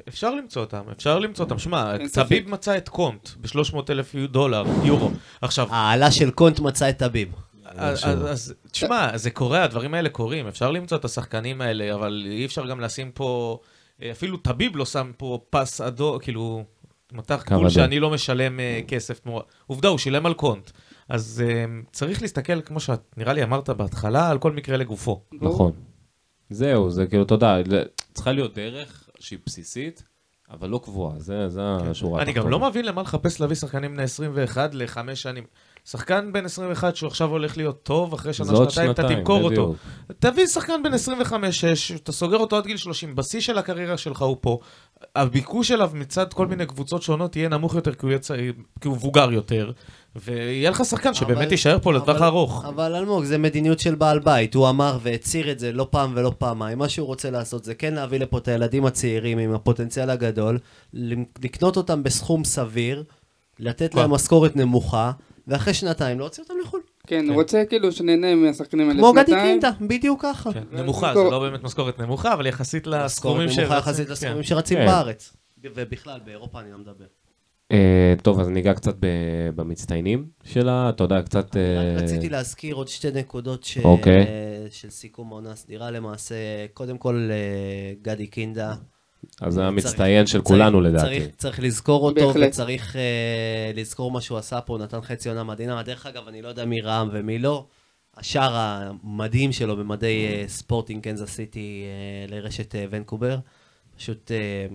אפשר למצוא אותם, אפשר למצוא אותם. שמע, אין ספק. טביב מצא את קונט ב-300 אלף דולר, יורו. עכשיו, העלה של קונט מצא את טביב. אז, תשמע, זה קורה, הדברים האלה קורים, אפשר למצוא את השחקנים האלה, אבל אי אפשר גם לשים פה, אה, אפילו טביב לא שם פה פס אדום, כאילו, מתח גבול. שאני לא משלם אה, כסף תמורה. עובדה, הוא שילם על קונט. אז אה, צריך להסתכל, כמו שנראה לי אמרת בהתחלה, על כל מקרה לגופו. נכון. זהו, זה כאילו, אתה יודע, צריכה להיות דרך שהיא בסיסית, אבל לא קבועה, זה זה השורה אני גם. לא מבין למה לחפש להביא שחקנים בני 21 לחמש שנים. שחקן בן 21 שהוא עכשיו הולך להיות טוב, אחרי שנה, שנתיים, אתה תמכור אותו. תביא שחקן בן 25-6, אתה סוגר אותו עד גיל 30, בשיא של הקריירה שלך הוא פה. הביקוש אליו מצד כל מיני קבוצות שונות יהיה נמוך יותר כי הוא, צעיר, כי הוא מבוגר יותר, ויהיה לך שחקן שבאמת יישאר פה לטווח הארוך. אבל אלמוג, זה מדיניות של בעל בית. הוא אמר והצהיר את זה לא פעם ולא פעמיים. מה שהוא רוצה לעשות זה כן להביא לפה את הילדים הצעירים עם הפוטנציאל הגדול, לקנות אותם בסכום סביר, לתת להם? משכורת נמוכה, ואחרי שנתיים להוציא אותם לחו"ל. כן, הוא רוצה כאילו שנהנה מהשחקנים האלה כמו גדי שנתיים. קינדה, בדיוק ככה. כן, ואז נמוכה, זה לא באמת משכורת נמוכה, אבל יחסית לסכומים נמוכה שרצים- יחסית כן. לסכומים שרצים כן. בארץ. ובכלל, באירופה אני לא מדבר. אה, טוב, אז ניגע קצת במצטיינים שלה, אתה יודע, קצת... אה, רק רציתי להזכיר עוד שתי נקודות ש... אוקיי. של סיכום העונה הסדירה למעשה. קודם כל, אה, גדי קינדה. אז זה צריך- המצטיין של צריך- כולנו לדעתי. צריך, צריך לזכור אותו, בהחלט. וצריך אה, לזכור מה שהוא עשה פה, הוא נתן חצי עונה מדהימה. דרך אגב, אני לא יודע מי רעם ומי לא. השער המדהים שלו במדי אה, ספורטינג קנזס סיטי אה, לרשת אה, ונקובר. פשוט אה,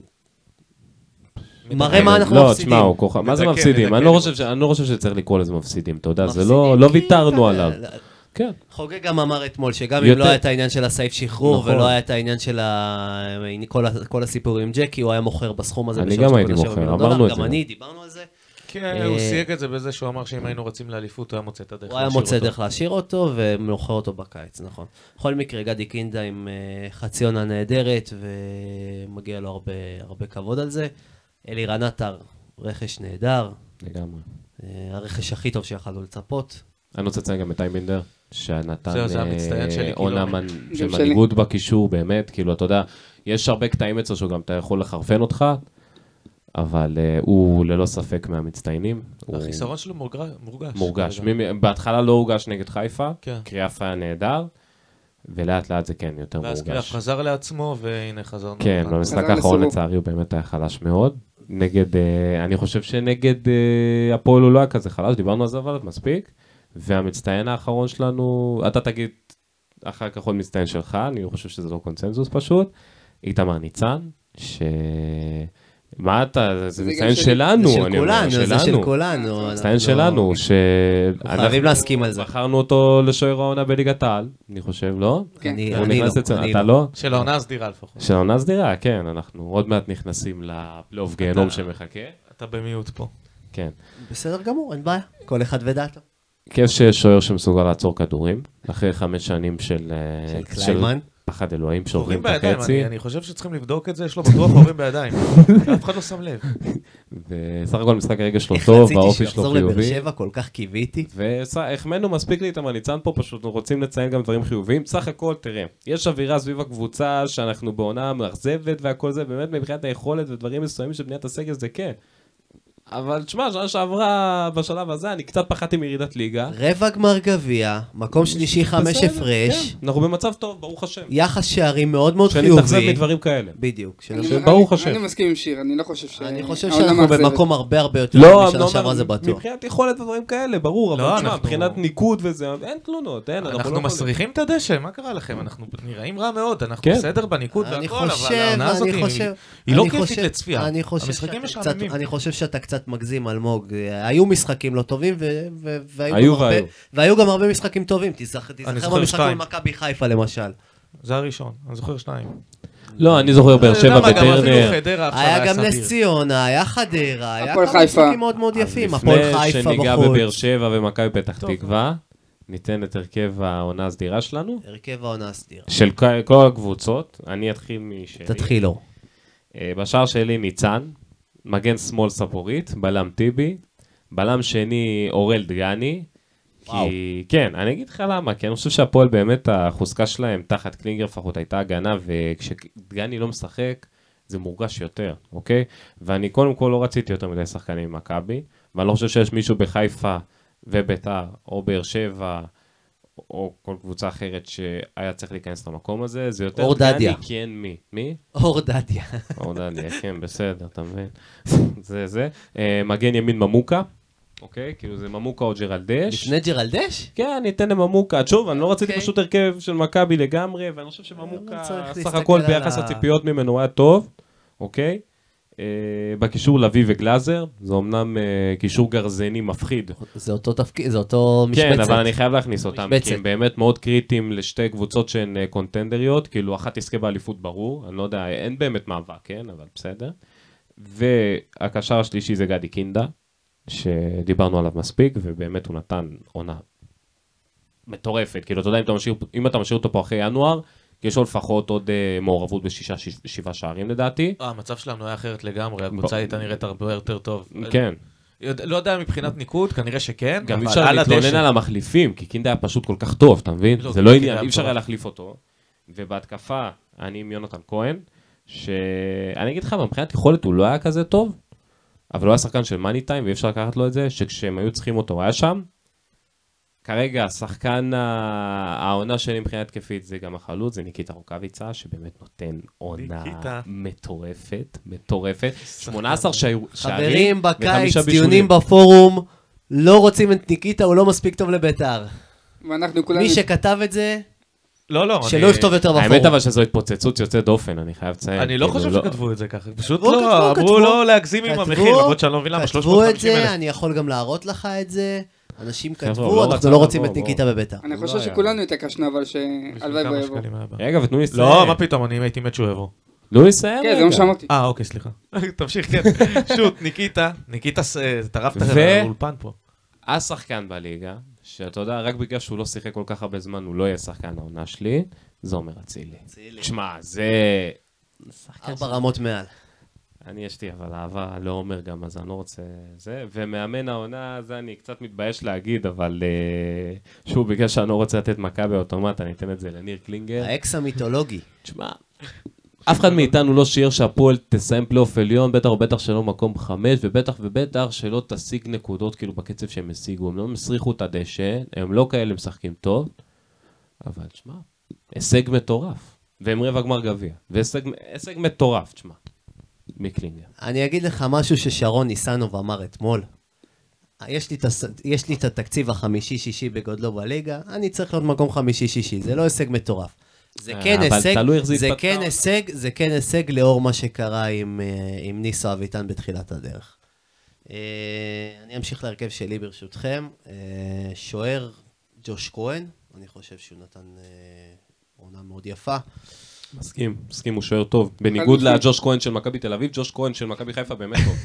מראה מה אנחנו לא, מפסידים. תשמע, הוא כוכב, מה זה מפסידים? אני לא לראות. חושב ש- אני לא חושב שצריך לקרוא לזה מפסידים, אתה יודע, זה לא לא ויתרנו עליו. כן. חוגג גם אמר אתמול שגם אם יותר- לא היה את העניין של הסעיף שחרור נכון. ולא היה את העניין של ה... כל, ה... כל הסיפור עם ג'קי, הוא היה מוכר בסכום הזה אני גם הייתי 3.7 מוכר, אמרנו דולר, את גם זה. אני, דיברנו על זה. כן, הוא אה, סייג את זה בזה שהוא אמר שאם היינו רצים לאליפות, הוא היה מוצא את הדרך הוא היה להשאיר מוצא אותו. דרך להשאיר אותו ומוכר אותו בקיץ, נכון. בכל מקרה, גדי קינדה עם אה, חצי עונה נהדרת ומגיע לו הרבה, הרבה כבוד על זה. אלירן עטר, רכש נהדר, לגמרי. אה, הרכש הכי טוב שיכולנו לצפות. אני רוצה לציין גם את טיימבינדר, שנתן זהו, זה אה, המצטיין שלי, עונה כאילו. מנ- של. מנהיגות בקישור, באמת, כאילו, אתה יודע, יש הרבה קטעים אצלו שגם אתה יכול לחרפן אותך, אבל אה, הוא ללא ספק מהמצטיינים. הוא החיסרון שלו מורגש. מורגש. מורגש. כרגע. מי- בהתחלה לא הורגש נגד חיפה, כן. קריאף היה נהדר, ולאט לאט זה כן יותר ואז קריאף מורגש. חזר לעצמו, והנה חזרנו. כן, לכאן. במשחק האחרון. לצערי הוא באמת היה חלש מאוד. נגד, אה, אני חושב שנגד אה, הפועל הוא לא היה כזה חלש, דיברנו על זה אבל מספיק. והמצטיין האחרון שלנו, אתה תגיד אחר כך עוד מצטיין שלך, אני חושב שזה לא קונצנזוס פשוט. איתמר ניצן, ש... מה אתה, זה מצטיין. שלנו, זה של אני אומר, כולנו, זה של שלנו. כולנו. מצטיין אנחנו- שלנו, ש... חייבים להסכים על זה. בחרנו אותו לשוער העונה בליגת העל, אני חושב, לא? כן. אני לא, אתה לא. לא? של העונה הסדירה לפחות. של העונה סדירה, כן, אנחנו עוד מעט נכנסים לפלייאוף גיהנום שמחכה. אתה במיעוט פה. כן. בסדר גמור, אין בעיה. כל אחד ודעתו. כיף שיש שוער שמסוגל לעצור כדורים, אחרי חמש שנים של... אה, של קליימן. פחד אלוהים שעוברים את החצי, אני- אני חושב שצריכים לבדוק את זה, יש לו בטוח הורים בידיים. אף אחד לא שם לב. וסך הכל משחק הרגע שלו איך טוב, רציתי והאופי שלו שיחזור לבאר חיובי. שבע, כל כך קיוויתי. והחמאנו מספיק לי את המליצן פה, פשוט רוצים לציין גם דברים חיוביים. סך הכל, תראה, יש אווירה סביב הקבוצה שאנחנו בעונה מאכזבת והכל זה, באמת מבחינת היכולת ודברים מסוימים של בניית הסגל זה כן. אבל תשמע, שנה שעברה בשלב הזה, אני קצת פחדתי מירידת ליגה. רבע גמר גביע, מקום שלישי חמש הפרש, כן, אנחנו במצב טוב, ברוך השם. יחס שערים מאוד מאוד שנתאכזב חיובי. מדברים כאלה. בדיוק. ברוך השם. אני מסכים עם שיר, אני לא חושב ש... אני חושב שאנחנו. במקום הרבה הרבה יותר לא, טוב משנה לא שעברה זה בטוח. מבחינת יכולת ודברים כאלה, ברור, לא, אבל תשמע, אנחנו- מבחינת ניקוד וזה, אין תלונות, אין, אנחנו. מסריחים את הדשא, מה קרה לכם? אנחנו נראים רע מאוד, אנחנו כן. בסדר בניקוד אני והכל, אבל חושב, העונה הזאת אני היא- לא כיפית חושב- לצפייה. אני חושב שאתה. קצת- קצת מגזים, אלמוג. היו משחקים לא טובים, ו- ו- והיו היו גם הרבה- והיו. והיו גם הרבה משחקים טובים. תיזכר תיזכר זוכר במשחק שתיים. מול מכבי חיפה למשל. זה הראשון, אני זוכר שניים. לא, אני זוכר באר שבע עכשיו היה גם. נס ציונה, היה חדרה, היה כמה. משחקים מאוד מאוד יפים. הפועל חיפה לפני שניגע בחוץ. בבאר שבע ומכבי פתח. תקווה, ניתן את הרכב העונה הסדירה שלנו. הרכב העונה הסדירה. של כל- הקבוצות, אני אתחיל משלי. תתחיל אור. אה, בשער שלי ניצן, מגן שמאל ספורית, בלם טיבי, בלם שני אורל דגני. וואו. כי, כן, אני אגיד לך למה, כי אני חושב שהפועל באמת, החוזקה שלהם תחת קלינגר לפחות הייתה הגנה, וכשדגני לא משחק, זה מורגש יותר, אוקיי? ואני קודם כל לא רציתי יותר מדי שחקנים ממכבי, ואני לא חושב שיש מישהו בחיפה וביתר, או באר שבע, או כל קבוצה אחרת שהיה צריך להיכנס למקום הזה, זה יותר אור דגני, דדיה. כי אין מי. מי? אור דדיה. אור דדיה, כן, בסדר, אתה מבין? זה זה. אה, מגן ימין ממוקה, אוקיי? כאילו זה ממוקה או ג'רלדש. לפני ג'רלדש? כן, אני אתן לממוקה. שוב, אני לא רציתי אוקיי. פשוט הרכב של מכבי לגמרי, ואני חושב לא שממוקה, סך הכל ביחס לציפיות ממנו היה טוב, אוקיי? אה, בקישור לביא וגלאזר, זה אמנם אה, קישור גרזני מפחיד. זה אותו תפקיד, זה אותו משבצת. כן, אבל אני חייב להכניס אותם, משבצת. כי הם באמת מאוד קריטיים לשתי קבוצות שהן אה, קונטנדריות, כאילו אחת תזכה באליפות ברור, אני לא יודע, אין באמת מאבק, כן, אבל בסדר. והקשר השלישי זה גדי קינדה, שדיברנו עליו מספיק, ובאמת הוא נתן עונה מטורפת, כאילו אתה יודע, אם אתה משאיר, אם אתה משאיר אותו פה אחרי ינואר, יש לו לפחות עוד אה, מעורבות בשישה, שבעה שערים לדעתי. אה, המצב שלנו היה אחרת לגמרי, הקבוצה הייתה נראית הרבה יותר טוב. כן, לא יודע מבחינת ניקוד, כנראה שכן, גם אי אפשר להתלונן. על המחליפים, כי קינדה היה פשוט כל כך טוב, אתה מבין? לא, זה לא קינדה עניין, אי אפשר היה. להחליף אותו. ובהתקפה, אני עם יונתן כהן, שאני אגיד לך, מבחינת יכולת הוא לא היה כזה טוב, אבל הוא היה שחקן של מאני טיים, ואי אפשר לקחת לו את זה, שכשהם היו צריכים אותו הוא היה שם. כרגע, השחקן ה- העונה שלי מבחינה התקפית זה גם החלוץ, זה ניקיטה רוקאביצה, שבאמת נותן עונה ניקיטה. מטורפת, מטורפת. 18 שערים חברים בקיץ, דיונים. בפורום, לא רוצים את ניקיטה, הוא לא מספיק טוב לביתר. ואנחנו כולנו... מי שכתב את זה, לא, לא, שלא אני- יכתוב יותר בפורום. האמת אבל שזו התפוצצות יוצאת דופן, אני חייב לציין. אני לא כאילו, חושב שכתבו את זה ככה, פשוט כתבו, לא, כתבו, אמרו כתבו. לא להגזים עם המחיר, למרות שאני לא מבין למה כתבו את 350 זה, אלף. אני יכול גם להראות לך את זה. אנשים כתבו, לא אנחנו לא רוצים את ניקיטה בביתר. אני חושב לא היה. שכולנו התעקשנו, אבל שהלוואי בו יבוא. רגע, ותנו לי לסיים. לא, מה פתאום, אני הייתי מת שהוא יבוא. תנו לי לסיים כן, זה מה שאמרתי. אה, אוקיי, סליחה. תמשיך, כן. שוט, ניקיטה, ניקיטה, ס- טרפת ו- לאולפן פה. השחקן בליגה, שאתה יודע, רק בגלל שהוא לא שיחק כל כך הרבה זמן, הוא לא יהיה שחקן העונה שלי, זה עומר אצילי. תשמע, זה... ארבע רמות מעל. אני יש לי אבל אהבה לעומר גם, אז אני לא רוצה... זה, ומאמן העונה, זה אני קצת מתבייש להגיד, אבל אה, שוב, בגלל שאני לא רוצה לתת מכבי אוטומט, אני אתן את זה לניר קלינגר. האקס המיתולוגי. תשמע, אף אחד מאיתנו לא שיער שהפועל תסיים פלייאוף עליון, בטח ובטח שלא מקום חמש, ובטח ובטח שלא תשיג נקודות כאילו בקצב שהם השיגו. הם לא מסריחו את הדשא, הם לא כאלה משחקים טוב, אבל תשמע, הישג מטורף. והם רבע גמר גביע. והישג הישג מטורף, תשמע. מקלינגר. אני אגיד לך משהו ששרון ניסנוב אמר אתמול. יש לי, את הס... יש לי את התקציב החמישי-שישי בגודלו בליגה, אני צריך להיות מקום חמישי-שישי, זה לא הישג מטורף. זה אה, כן הישג, זה. כן הישג, זה כן הישג לאור מה שקרה עם, אה, עם ניסו אביטן בתחילת הדרך. אה, אני אמשיך להרכב שלי ברשותכם. שוער ג'וש כהן, אני חושב שהוא נתן עונה מאוד יפה. מסכים, מסכים, הוא שוער טוב. בניגוד. לג'וש כהן של מכבי תל אביב, ג'וש כהן של מכבי חיפה באמת טוב.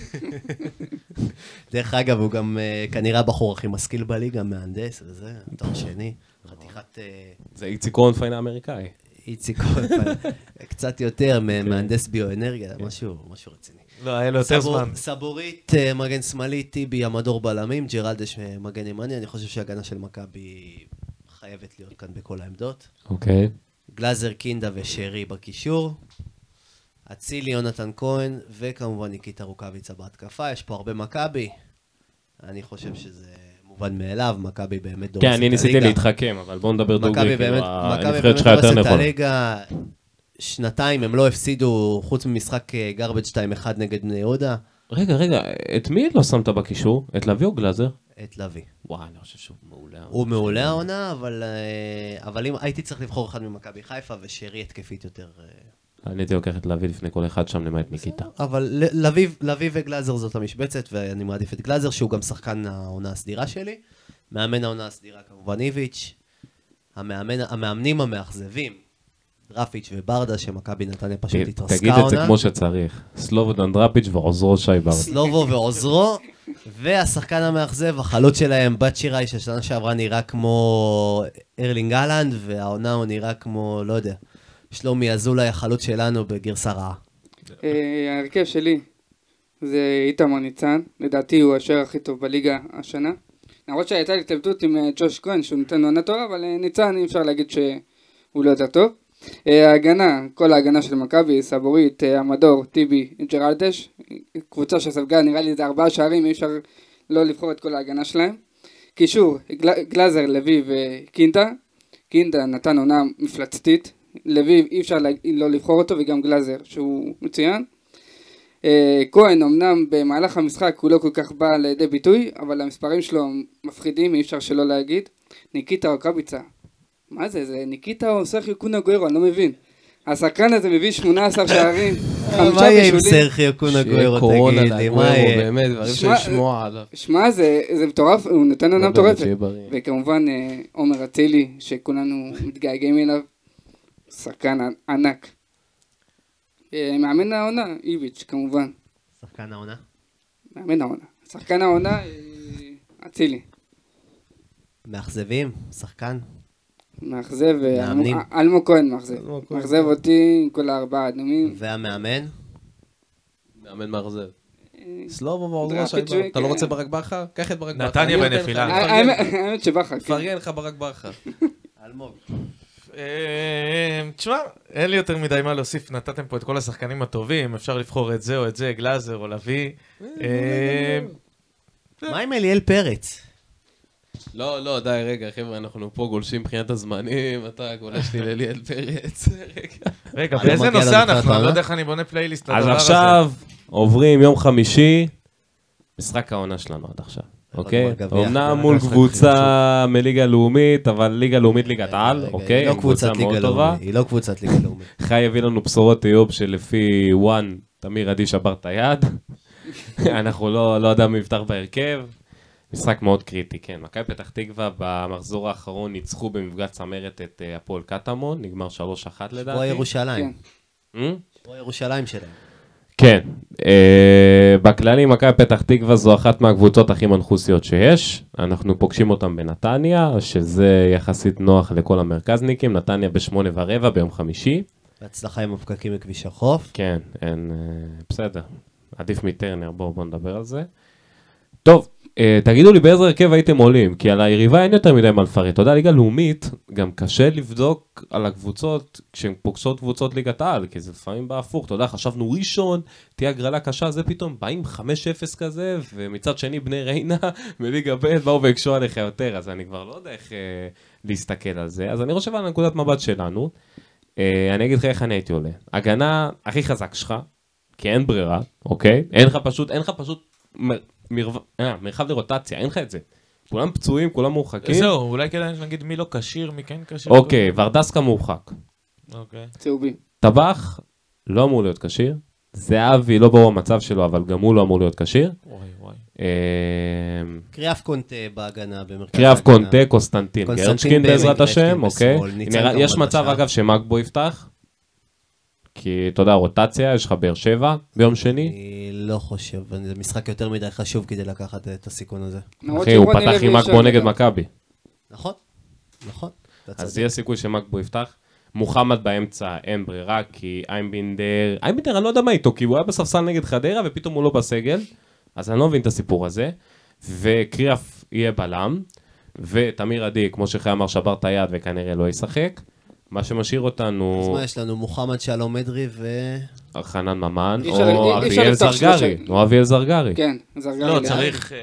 דרך אגב, הוא גם אה, כנראה הבחור הכי משכיל בליגה, מהנדס וזה, תואר שני. חתיכת אה, זה איציק רונפיין האמריקאי. איציק כהן, קצת יותר, מ- מהנדס ביואנרגיה, משהו משהו רציני. לא, היה לו יותר זמן. סבורית, אה, מגן שמאלי, טיבי, המדור בלמים, ג'רלדש מגן ימני, אני חושב שההגנה של מכבי חייבת להיות כאן בכל העמדות. אוקיי. גלאזר, קינדה ושרי בקישור. אצילי, יונתן כהן, וכמובן ניקיטה רוקאביצה בהתקפה. יש פה הרבה מכבי. אני חושב שזה מובן מאליו, מכבי באמת דורסת כן, את אני ניסיתי הליגה. להתחכם, אבל בואו נדבר מכבי דוגרי, כאילו, באמת, מכבי הנבחרת באמת שלך יותר דורסת את. הליגה. שנתיים הם לא הפסידו, חוץ ממשחק גרבג' 2-1 נגד בני יהודה, רגע, רגע, את מי לא שמת בקישור? את לביא או גלאזר? את לביא. וואי, אני חושב שהוא מעולה. הוא מעולה העונה, אבל, אה, אבל אם הייתי צריך לבחור אחד ממכבי חיפה, ושרי התקפית יותר. אה, אני הייתי לוקח את לביא לפני כל אחד שם, למעט ניקיטה. אבל לביא, לביא וגלאזר זאת המשבצת, ואני מעדיף את גלאזר, שהוא גם שחקן העונה הסדירה שלי. מאמן העונה הסדירה כמובן איביץ'. המאמן, המאמנים המאכזבים, דרפיץ' וברדה, שמכבי נתניה פשוט התרסקה תגיד העונה. את זה כמו שצריך. סלובודן דראפיץ' ועוזרו שי בר. סלובו ועוזרו, והשחקן המאכזב, החלוץ שלהם, בת שיראי, ששנה שעברה נראה כמו ארלינג אהלנד, והעונה הוא נראה כמו, לא יודע, שלומי אזולאי, החלוץ שלנו בגרסה רעה. אה, ההרכב שלי זה איתמר ניצן, לדעתי הוא השוער הכי טוב בליגה השנה. למרות שהייתה לי התלבטות עם אה, ג'וש כהן שהוא נותן עונה טובה, אבל אה, ניצן אי אפשר להגיד שהוא לא יותר טוב. אה, ההגנה, כל ההגנה של מכבי, סבורית, אה, המדור, טיבי, ג'רלדש, קבוצה שספגה נראה לי איזה ארבעה שערים, אי אפשר לא לבחור את כל ההגנה שלהם. קישור, גל, גלאזר, לוי וקינדה. קינדה נתן עונה מפלצתית, לוי אי אפשר לה, לא לבחור אותו וגם גלאזר שהוא מצוין. אה, כהן אמנם במהלך המשחק הוא לא כל כך בא לידי ביטוי, אבל המספרים שלו מפחידים, אי אפשר שלא להגיד. ניקיטה רוקאביצה, מה זה, זה ניקיטה או סרחיו קונה גוירו, אני לא מבין. השחקן הזה מביא 18 שערים, חמישה מה יהיה עם בישולים. סרחיו קונה שיהיה גוירו, קורונה תגיד לי, מה יהיה? באמת, דברים שלשמוע עליו. שמע, זה, זה מטורף, הוא נותן עונה מטורפת. וכמובן אה, עומר אצילי, שכולנו מתגעגעים אליו, שחקן ענק. אה, מאמן העונה, איביץ', כמובן. שחקן העונה. מאמן העונה. שחקן העונה, אה, אצילי. מאכזבים, שחקן. מאכזב, אה, מאמנים. אלמו- אלמו כהן מאכזב. מאכזב אותי עם כל הארבעה האדומים. והמאמן? מאמן מאכזב. אה, סלובו ועוזרו דראפיץ' שי בר. ו- אתה לא כן. רוצה ברק בכר? קח את ברק בכר. נתניה בנפילה. האמת- שבכר, כן. מפרגן לך ברק בכר. אלמוג. אה, תשמע, אין לי יותר מדי מה להוסיף, נתתם פה את כל השחקנים הטובים, אפשר לבחור את זה או את זה, גלאזר או לביא. אה, מה עם אליאל פרץ? לא, לא, די, רגע, חבר'ה, אנחנו פה גולשים מבחינת הזמנים, אתה גולש לי לאליאל פרץ. רגע. לא באיזה נושא אנחנו? אני? לא יודע איך אני בונה פלייליסט אז לדבר הזה. עכשיו עוברים יום חמישי, משחק העונה שלנו עד עכשיו, אוקיי? אמנם מול משחק קבוצה מליגה לאומית, אבל ליגה לאומית ליגת על, אוקיי? היא לא קבוצת ליגה. לאומית. היא לא קבוצת ליגה לאומית. חי הביא לנו בשורות איוב שלפי וואן, תמיר עדי שבר את היד. אנחנו לא, לא יודע מי יפתח בהרכב. משחק מאוד קריטי, כן. מכבי פתח תקווה במחזור האחרון ניצחו במפגש צמרת את אה, הפועל קטמון, נגמר 3-1 שבוע לדעתי. ירושלים. כן. אה? שבוע ירושלים שלהם. כן. אה, בכללי, מכבי פתח תקווה זו אחת מהקבוצות הכי מנחוסיות שיש. אנחנו פוגשים אותם בנתניה, שזה יחסית נוח לכל המרכזניקים. נתניה בשמונה ורבע ביום חמישי. בהצלחה עם הפקקים בכביש החוף. כן, אין, אה, בסדר. עדיף מטרנר, בואו בוא נדבר על זה. טוב, תגידו לי באיזה הרכב הייתם עולים, כי על היריבה אין יותר מדי מה לפרט. אתה יודע, ליגה לאומית, גם קשה לבדוק על הקבוצות כשהן פוגשות קבוצות ליגת העל, כי זה לפעמים בהפוך. אתה יודע, חשבנו ראשון, תהיה הגרלה קשה, זה פתאום באים 5-0 כזה, ומצד שני בני ריינה בליגה ב' באו והקשו עליך יותר, אז אני כבר לא יודע איך אה, להסתכל על זה. אז אני חושב על נקודת מבט שלנו. אה, אני אגיד לך איך אני הייתי עולה. הגנה הכי חזק שלך, כי אין ברירה, אוקיי? אין לך פשוט, אין לך פשוט אה, מרחב לרוטציה, אין לך את זה. כולם פצועים, כולם מורחקים. זהו, אולי כדאי שנגיד מי לא כשיר, מי כן כשיר. אוקיי, ורדסקה מורחק. אוקיי. צהובי. טבח לא אמור להיות כשיר. זהבי לא ברור המצב שלו, אבל גם הוא לא אמור להיות כשיר. וואי וואי. אה, קריאף קונטה בהגנה במרכז קריאף ההגנה. קונטה, קוסטנטין קונסטנטין גרצ'קין בעזרת השם, אוקיי? יש מצב. אגב שמאגבו יפתח. כי אתה יודע, רוטציה, יש לך באר שבע ביום שני. אני לא חושב, זה משחק יותר מדי חשוב כדי לקחת את הסיכון הזה. אחי, הוא פתח עם לו נגד. מכבי. נכון, נכון. אז. יש סיכוי שמאגבו יפתח. מוחמד באמצע, אין ברירה, כי איינבינדר, איינבינדר אני לא יודע מה איתו, כי הוא היה בספסל נגד חדרה ופתאום הוא לא בסגל, אז אני לא מבין את הסיפור הזה. וקריאף יהיה בלם, ותמיר עדי, כמו שחי אמר, שבר את היד וכנראה לא ישחק. מה שמשאיר אז אותנו מה יש לנו? מוחמד שלום אדרי ו... חנן ממן, או אביאל זרגרי. או אביאל זרגרי. כן, זרגרי. לא. צריך, אה,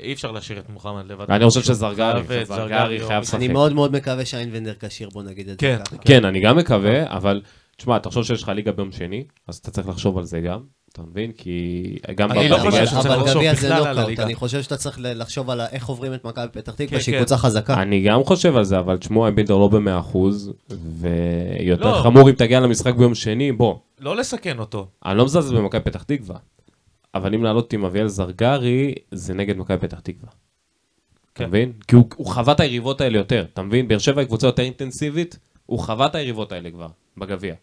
אי אפשר להשאיר את מוחמד לבד. אני חושב שזרגרי, זרגרי חייב לשחק. אני מאוד מאוד מקווה שאיינבנדר כשיר, בוא נגיד את כן. זה ככה. כן, אני גם מקווה, אבל תשמע, תחשוב שיש לך ליגה ביום שני, אז אתה צריך לחשוב על זה גם, אתה מבין? כי גם אני לא חושב שצריך אבל לחשוב גביע זה בכלל על נוקאוט, הליגה. אני חושב שאתה צריך לחשוב על איך עוברים את מכבי פתח תקווה, כן, שהיא כן. קבוצה חזקה. אני גם חושב על זה, אבל תשמעו, אייבינדר לא במאה אחוז, ויותר לא. חמור אם תגיע למשחק ביום שני, בוא, לא לסכן אותו. אני לא מזלזל במכבי פתח תקווה, אבל אם לעלות עם אביאל זרגרי, זה נגד מכבי פתח תקווה. אתה כן. מבין? כי הוא, הוא חווה את היריבות האלה יותר, אתה מבין? באר שבע היא קבוצה יותר אינטנסיבית, הוא חווה את היריבות האלה כבר, בגביע.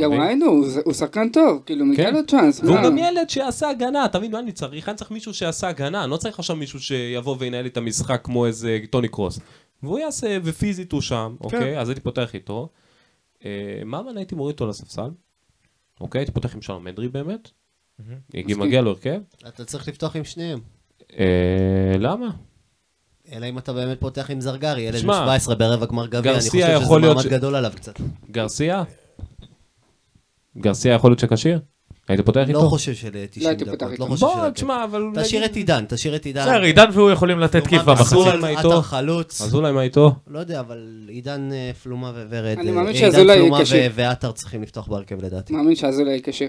גם? ראינו, הוא- שחקן טוב, כאילו, מגיע כן. לו צ'אנס. והוא? גם ילד שיעשה הגנה, אתה מבין מה אני צריך? אני צריך מישהו שיעשה הגנה, אני לא צריך עכשיו מישהו שיבוא וינהל את המשחק כמו איזה טוני קרוס. והוא יעשה, ופיזית הוא שם, אוקיי? אז הייתי פותח איתו. אה, ממן הייתי מוריד אותו לספסל, אוקיי? הייתי פותח עם שלום אדרי באמת. הגיע. מגיע לו הרכב. אתה צריך לפתוח עם שניהם. אה, למה? אלא אם אתה באמת פותח עם זרגרי, ילד בן שמע, 17 ברבע גמר גביע, אני חושב שזה מעמד גדול עליו קצת. גרסיה? גרסיה יכול להיות שכשיר? היית פותח לא איתו? חושב של לא 90 הייתי פותח דקות, איתו. לא חושב בוא, של... תשמע, אבל... תשאיר את עידן, תשאיר את עידן. בסדר, עידן והוא יכולים לתת כיף במחצית. אזולאי, עטר מה איתו? חלוץ. אזולאי מה איתו? לא יודע, אבל עידן אה, פלומה וורד. אני אה, מאמין עידן שאזולאי פלומה כשיר. ו- ועטר צריכים לפתוח בהרכב לדעתי. מאמין שאזולאי כשיר.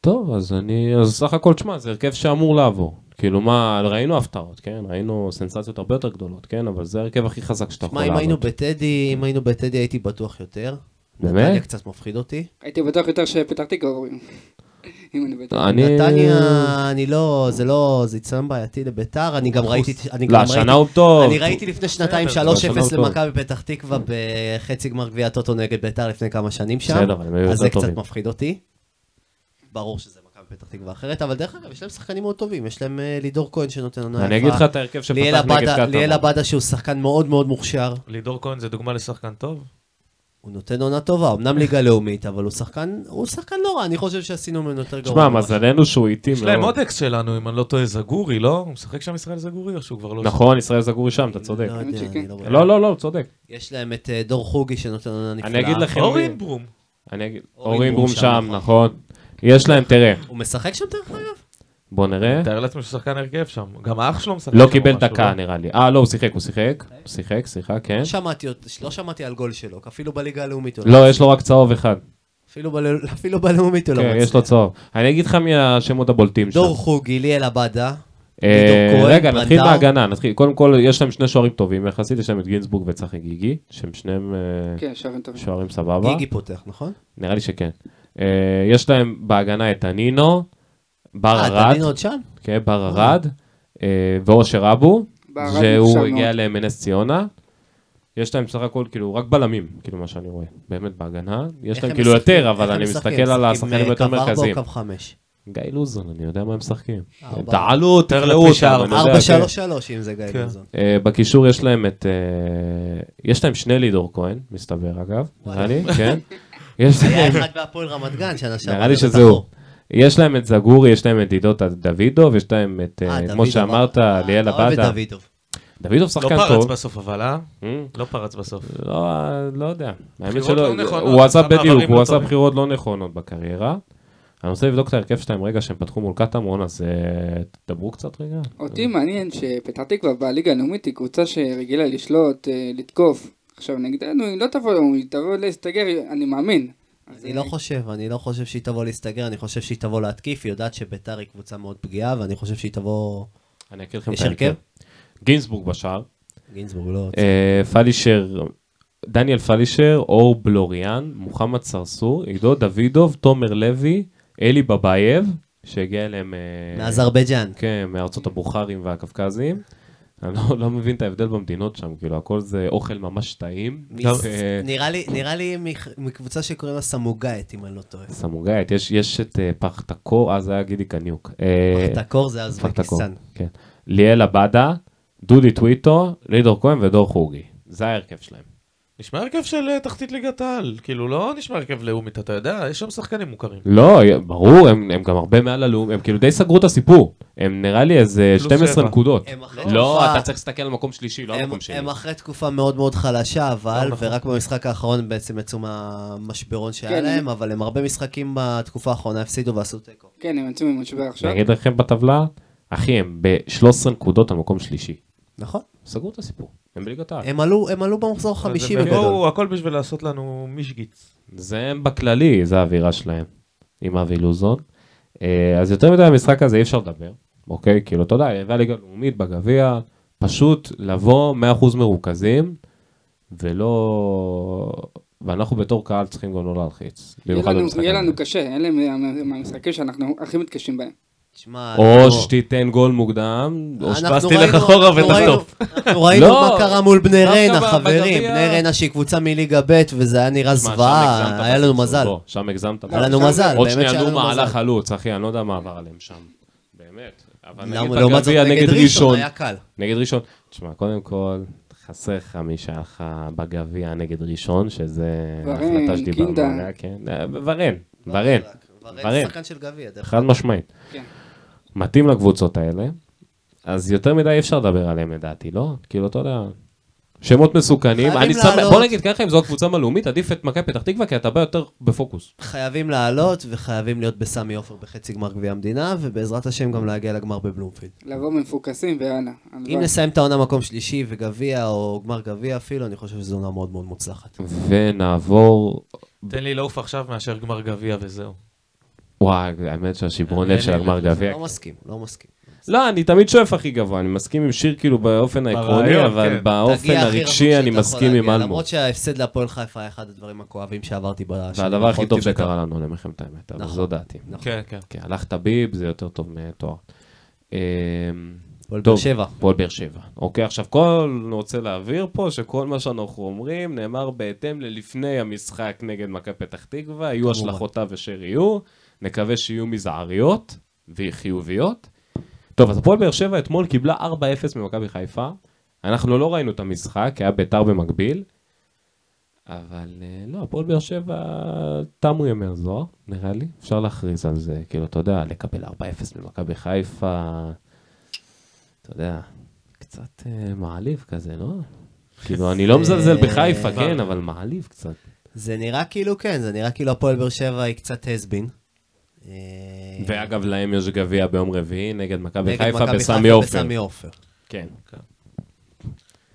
טוב, אז אני, אז סך הכל, תשמע, זה הרכב שאמור לעבור. כאילו מה, ראינו הפתעות, כן? ראינו סנסציות הרבה יותר גדולות, כן? אבל זה ההרכב הכי חזק שאתה יכול שמע, אם היינו. בטדי, אם היינו בטדי הייתי בטוח יותר. באמת? נתניה קצת מפחיד אותי. הייתי בטוח יותר שפתח תקווה אני. אני... נתניה, אני לא, זה לא, זה יצטרם בעייתי לביתר, אני גם ראיתי, אני גם לא, ראיתי, השנה הוא טוב. אני ראיתי לפני שנתיים בסדר, 3-0 השנה הוא טוב. למכבי פתח תקווה בחצי גמר גביע הטוטו נגד ביתר לפני כמה שנים שם. בסדר, אבל הם היו אז זה קצת. מפחיד אותי. ברור שזה מכבי פתח תקווה אחרת, אבל דרך אגב, יש להם שחקנים מאוד טובים, יש להם אה, לידור כהן שנותן עונה יפה. אני אגיד לך את ההרכב שפתח נגד עבדה- ליאל קטמון. עבדה שהוא שחקן מאוד מאוד מוכשר. לידור כהן זה דוגמה לשחקן טוב? הוא נותן עונה טובה, אמנם ליגה לאומית, אבל הוא שחקן, הוא שחקן לא רע, אני חושב שעשינו ממנו יותר גרוע. תשמע, מזלנו שהוא איטי יש להם מאוד. עוד אקס שלנו, אם אני לא טועה, זגורי, לא? הוא משחק שם ישראל זגורי או שהוא כבר לא... נכון, ישראל זגורי שם, אתה צודק. לא האמת יודע, שכן. אני לא. לא, לא, לא, הוא צודק. יש להם את אה, דור חוגי שנותן עונה נפלאה. אני אגיד לכם... אורין ברום. אני אגיד... אורין ברום שם, נכון. נכון. יש להם, תראה, הוא משחק שם דרך אגב? בוא נראה. תאר לעצמי ששחקן הרכב שם. גם האח שלו משחק לא קיבל דקה לא? נראה לי. אה, לא, הוא שיחק, הוא שיחק. הוא שיחק, סליחה, כן. לא שמעתי לא שמעתי על גול שלו, אפילו בליגה הלאומית הוא לא, יש לו רק צהוב אחד. אפילו בל- אפילו בלאומית הוא לא כן, מצליח. יש לו צהוב. אני אגיד לך מי השמות הבולטים שם. דור חוגי, ליאל עבדה. אה, רגע, נתחיל. מההגנה, נתחיל. קודם כל, יש להם שני שוערים טובים יחסית, יש להם את גינזבורג וצחי גיגי, שהם שניהם אה, כן. שוערים סבבה. גיגי פותח, נכון? נראה לי שכן. אה, יש להם בהגנה את הנינו, בר אה, ארד, דנינו עוד שם? כן, בר ארד, אה, ואושר אבו, שהוא הגיע. למנס ציונה. יש להם סך הכל, כאילו, רק בלמים, כאילו, מה שאני רואה, באמת בהגנה. יש להם הם כאילו? יותר, אבל אני? מסתכל על השחקנים אה, יותר קו ארבע מרכזיים. או קו חמש? גיא לוזון, אני יודע מה הם משחקים. תעלו, תקראו לפי אותם, שער. אני יודע, ארבע כן. שלוש שלוש אם זה גיא כן. לוזון. אה, בקישור יש להם את... אה, יש להם שני לידור כהן, מסתבר אגב, נראה לי, כן. יש היה. אחד בהפועל רמת גן שנה שעברה. נראה לי זה שזה הוא. זכור. יש להם את זגורי, יש להם את עידות דוידוב, יש להם את, אה, אה, כמו שאמרת, אה, ליאל אתה אוהב את עבדה. דוידוב. דוידוב לא שחקן פרץ טוב. בסוף, אבל אה? אה? לא פרץ בסוף. לא, לא יודע. האמת שלא, לא הוא עשה בדיוק, הוא לא עשה. בחירות לא נכונות בקריירה. אני רוצה לבדוק את ההרכב שלהם רגע שהם פתחו מול קטמון, אז אה, תדברו קצת רגע. אותי מעניין שפתח תקווה בליגה הלאומית היא קבוצה שרגילה לשלוט, אה, לתקוף. עכשיו נגדנו היא לא תבוא, היא תבוא להסתגר, אני מאמין. אני לא חושב, אני לא חושב שהיא תבוא להסתגר, אני חושב שהיא תבוא להתקיף, היא יודעת שביתר היא קבוצה מאוד פגיעה, ואני חושב שהיא תבוא... אני אקריא לכם את ההרכב. הרכב? גינסבורג בשער, גינזבורג לא... אה, פלישר, דניאל פלישר, אור בלוריאן, מוחמד צרצור, עידו דוידוב, תומר לוי, אלי בבאייב, שהגיע אליהם... אה, מאזרבייג'אן. כן, מארצות הבוכרים והקווקזים. אני לא, לא מבין את ההבדל במדינות שם, כאילו, הכל זה אוכל ממש טעים. מס- אה, נראה לי- נראה לי מקבוצה שקוראים לה סמוגאית, אם אני לא טועה. סמוגאית, יש, יש את אה, פחתקור, אז זה היה גידי קניוק. אה, פחתקור זה פחתקור, אוזבקיסטן. כן. ליאל עבדה, דודי טוויטו, לידור כהן ודור חוגי. זה ההרכב שלהם. נשמע הרכב של אה, תחתית ליגת העל. כאילו, לא נשמע הרכב לאומית, אתה יודע, יש שם שחקנים מוכרים. לא, ברור, הם, הם גם הרבה מעל הלאום, הם כאילו די סגרו את הסיפור. הם נראה לי איזה פלוס 12 שבע. נקודות. לא, תקופה- אתה צריך להסתכל על מקום שלישי, לא על מקום שני. הם אחרי תקופה מאוד מאוד חלשה, אבל, לא, נכון. ורק במשחק האחרון בעצם יצאו מהמשברון שהיה כן, להם, הם- אבל הם הרבה משחקים בתקופה האחרונה הפסידו ועשו תיקו. כן, הם יצאו ממשבר עכשיו. אני אגיד לכם בטבלה, אחי, הם ב-13 נקודות על מקום שלישי. נכון. סגרו את הסיפור, הם בליגת העל. הם עלו- הם עלו במחזור חמישי הם בגדול. יבואו, הכל בשביל לעשות לנו מישגיץ. זה הם בכללי, זה האווירה שלהם, עם אבי לוזון. אה, אז יותר מדי במשחק הזה אי אפשר לדבר, אוקיי? כאילו, אתה יודע, והליגה הלאומית בגביע, פשוט לבוא 100% מרוכזים, ולא... ואנחנו בתור קהל צריכים גם לא להלחיץ. יהיה לנו- יהיה. לנו קשה, אלה מה- מהמשחקים שאנחנו הכי מתקשים בהם. תשמע, או שתיתן גול מוקדם, או ראינו- תלך אחורה ותחטוף. אנחנו ראינו לא, מה קרה מול בני ריינה, חברים. בני ריינה שהיא קבוצה מליגה ב' וזה היה נראה זוועה, היה לנו מזל. שם הגזמת. היה לנו שם זה- מזל, עוד באמת שנייה שהיה נו לנו מעלה מזל. חלוץ, אחי, אני לא יודע מה עבר עליהם שם. באמת. אבל נגיד בגביע נגד ראשון, היה קל. נגד ראשון, תשמע, קודם כל, חסר לך מי שהיה לך בגביע נגד ראשון, שזה החלטה שדיברנו. עליה, כן. ורן, ורן, ורן. ורן שחקן של גביע, דרך חד משמעית. כן. מתאים לקבוצות האלה, אז יותר מדי אי אפשר לדבר עליהם לדעתי, לא? כאילו, אתה יודע, שמות מסוכנים. אני שם. בוא נגיד ככה, אם זו הקבוצה הלאומית, עדיף את מכבי פתח תקווה, כי אתה בא יותר בפוקוס. חייבים לעלות וחייבים להיות בסמי עופר בחצי גמר גביע המדינה, ובעזרת השם גם להגיע לגמר בבלומפילד. לבוא מפוקסים ויאללה. אם. נסיים את העונה מקום שלישי וגביע או גמר גביע אפילו, אני חושב שזו עונה מאוד מאוד מוצלחת. ונעבור, תן לי לעוף עכשיו מאשר גמר גביע וזהו. וואי, האמת שהשיברון לב של הגמר גביע. לא מסכים, לא מסכים. לא, אני תמיד שואף הכי גבוה, אני מסכים עם שיר כאילו באופן העקרוני, ברעיון, אבל כן. באופן הרגשי אני מסכים עם להגיע, אלמו. למרות שההפסד להפועל חיפה היה אחד הדברים הכואבים שעברתי בשנים והדבר הכי טוב בבית"ר. שקרה לנו, אני אומר לכם את האמת, אבל נכון. זו דעתי. נכון. כן, כן. כן, הלכת ביב, זה יותר טוב מתואר. אמ, הפועל טוב. באר שבע. הפועל באר שבע. אוקיי, עכשיו כל, אני רוצה להבהיר פה שכל מה שאנחנו אומרים נאמר בהתאם ללפני המשחק נגד מכבי פתח תקווה, יהיו. השלכותיו אשר יהיו, נקווה שיהיו מזעריות וחיוביות. טוב, אז הפועל באר שבע אתמול קיבלה 4-0 ממכבי חיפה. אנחנו לא ראינו את המשחק, היה ביתר במקביל. אבל אה, לא, הפועל באר שבע תמו ימי הזוהר, נראה לי. אפשר להכריז על זה, כאילו, אתה יודע, לקבל 4-0 ממכבי חיפה, אתה יודע, קצת אה, מעליב כזה, לא? כאילו, אני לא מזלזל בחיפה, כן, אבל מעליב קצת. זה נראה כאילו כן, זה נראה כאילו הפועל באר שבע היא קצת הסבין. ואגב, להם יש גביע ביום רביעי נגד מכבי חיפה בסמי עופר. בסמי עופר. כן.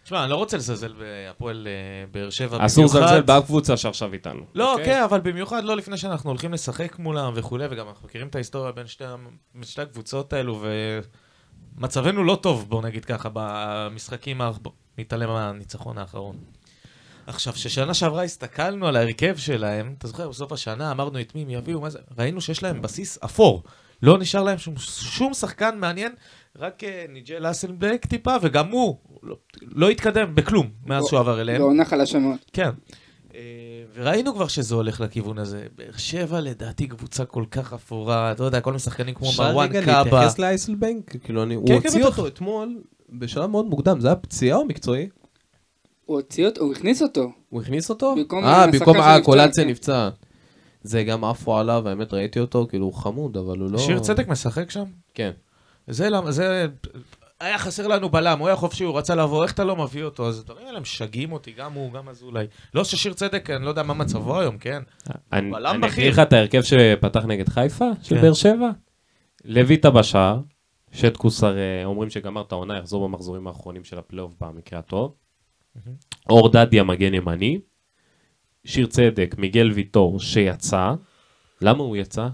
תשמע, אני לא רוצה לזלזל בהפועל אה, באר שבע אסור במיוחד. לזלזל באף קבוצה שעכשיו איתנו. לא, אוקיי? כן, אבל במיוחד לא לפני שאנחנו הולכים לשחק מולם וכולי, וגם אנחנו מכירים את ההיסטוריה בין שתי, שתי הקבוצות האלו, ומצבנו לא טוב, בוא נגיד ככה, במשחקים, נתעלם מהניצחון האחרון. עכשיו, ששנה שעברה הסתכלנו על ההרכב שלהם, אתה זוכר, בסוף השנה אמרנו את מי הם יביאו, מה זה, ראינו שיש להם בסיס אפור. לא נשאר להם שום, שום שחקן מעניין, רק אה, ניג'ל אסלבק טיפה, וגם הוא לא, לא התקדם בכלום מאז לא- שהוא עבר אליהם. בעונה חלשה מאוד. כן. אה, וראינו כבר שזה הולך לכיוון הזה. באר שבע לדעתי קבוצה כל כך אפורה, אתה יודע, כל מיני שחקנים כמו אפשר מרואן רגע קאבה. להתייחס לאייסלבנק? כאילו, אני- הוא כן, כן, הוציא. אותו אתמול בשלב מאוד מוקדם, זה היה פציעה או מקצועי? הוא הוציא אותו, הוא הכניס אותו. הוא הכניס אותו? אה, במקום, אה, שנפצע, קולציה כן. נפצע. זה גם עפו עליו, האמת ראיתי אותו, כאילו הוא חמוד, אבל הוא לא... שיר צדק משחק שם? כן. זה למה, זה... היה חסר לנו בלם, הוא היה חופשי, הוא רצה לבוא, איך אתה לא מביא אותו? אז הדברים האלה משגעים אותי, גם הוא, גם אזולאי. לא ששיר צדק, אני לא יודע מה מצבו היום, כן? אני בלם אני בכיר. אקריא לך את ההרכב שפתח נגד חיפה, של כן. באר שבע. לויטה בשער, שטקוס הרי אומרים שגמר את העונה, יחזור במחזורים האחרונים של הפלייאוף במקרה הטוב. אור דדיה מגן ימני. שיר צדק, מיגל ויטור שיצא. למה הוא יצא?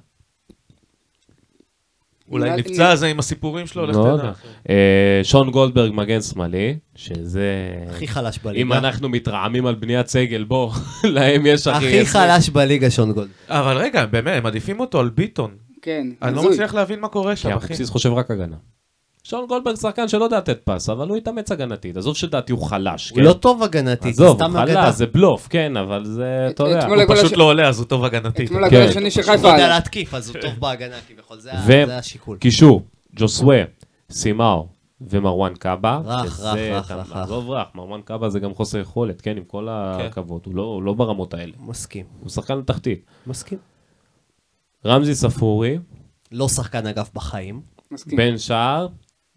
אולי נפצע זה עם הסיפורים שלו, לך לא תדע. אה, שון גולדברג מגן שמאלי, שזה... הכי חלש בליגה. אם אנחנו מתרעמים על בניית סגל, בוא, להם יש הכי... הכי חלש בליגה, שון גולד. אבל רגע, באמת, הם מעדיפים אותו על ביטון. כן, אני לא. מצליח להבין מה קורה כי שם, אחי. אבוקסיס חושב רק הגנה. שון גולדברג שחקן שלא יודע לתת פס, אבל הוא התאמץ הגנתית. עזוב שדעתי הוא חלש, הוא כן? לא טוב הגנתית, זה עזוב, סתם הוא אגדה. חלש, זה בלוף, כן, אבל זה, אתה יודע. אתמול הוא הגול פשוט הש- לא עולה, אז הוא טוב הגנתית. אתמול הגול כן. השני של הוא חיפה יודע עלה. להתקיף, אז הוא טוב בהגנה כביכול, זה ה- ו- זה השיקול. קישור, ג'וסווה, סימאו ומרואן קאבה. רך, שזה- רך, רך, אתה- רך, רך. עזוב רך, מרואן קאבה זה גם חוסר יכולת, כן, עם כל כן. הכבוד. הוא לא- הוא לא ברמות האלה. מסכים, הוא שחקן לתחתית. מסכים. רמזי ספורי, לא שחקן אגף בחיים. מסכים. בן שער,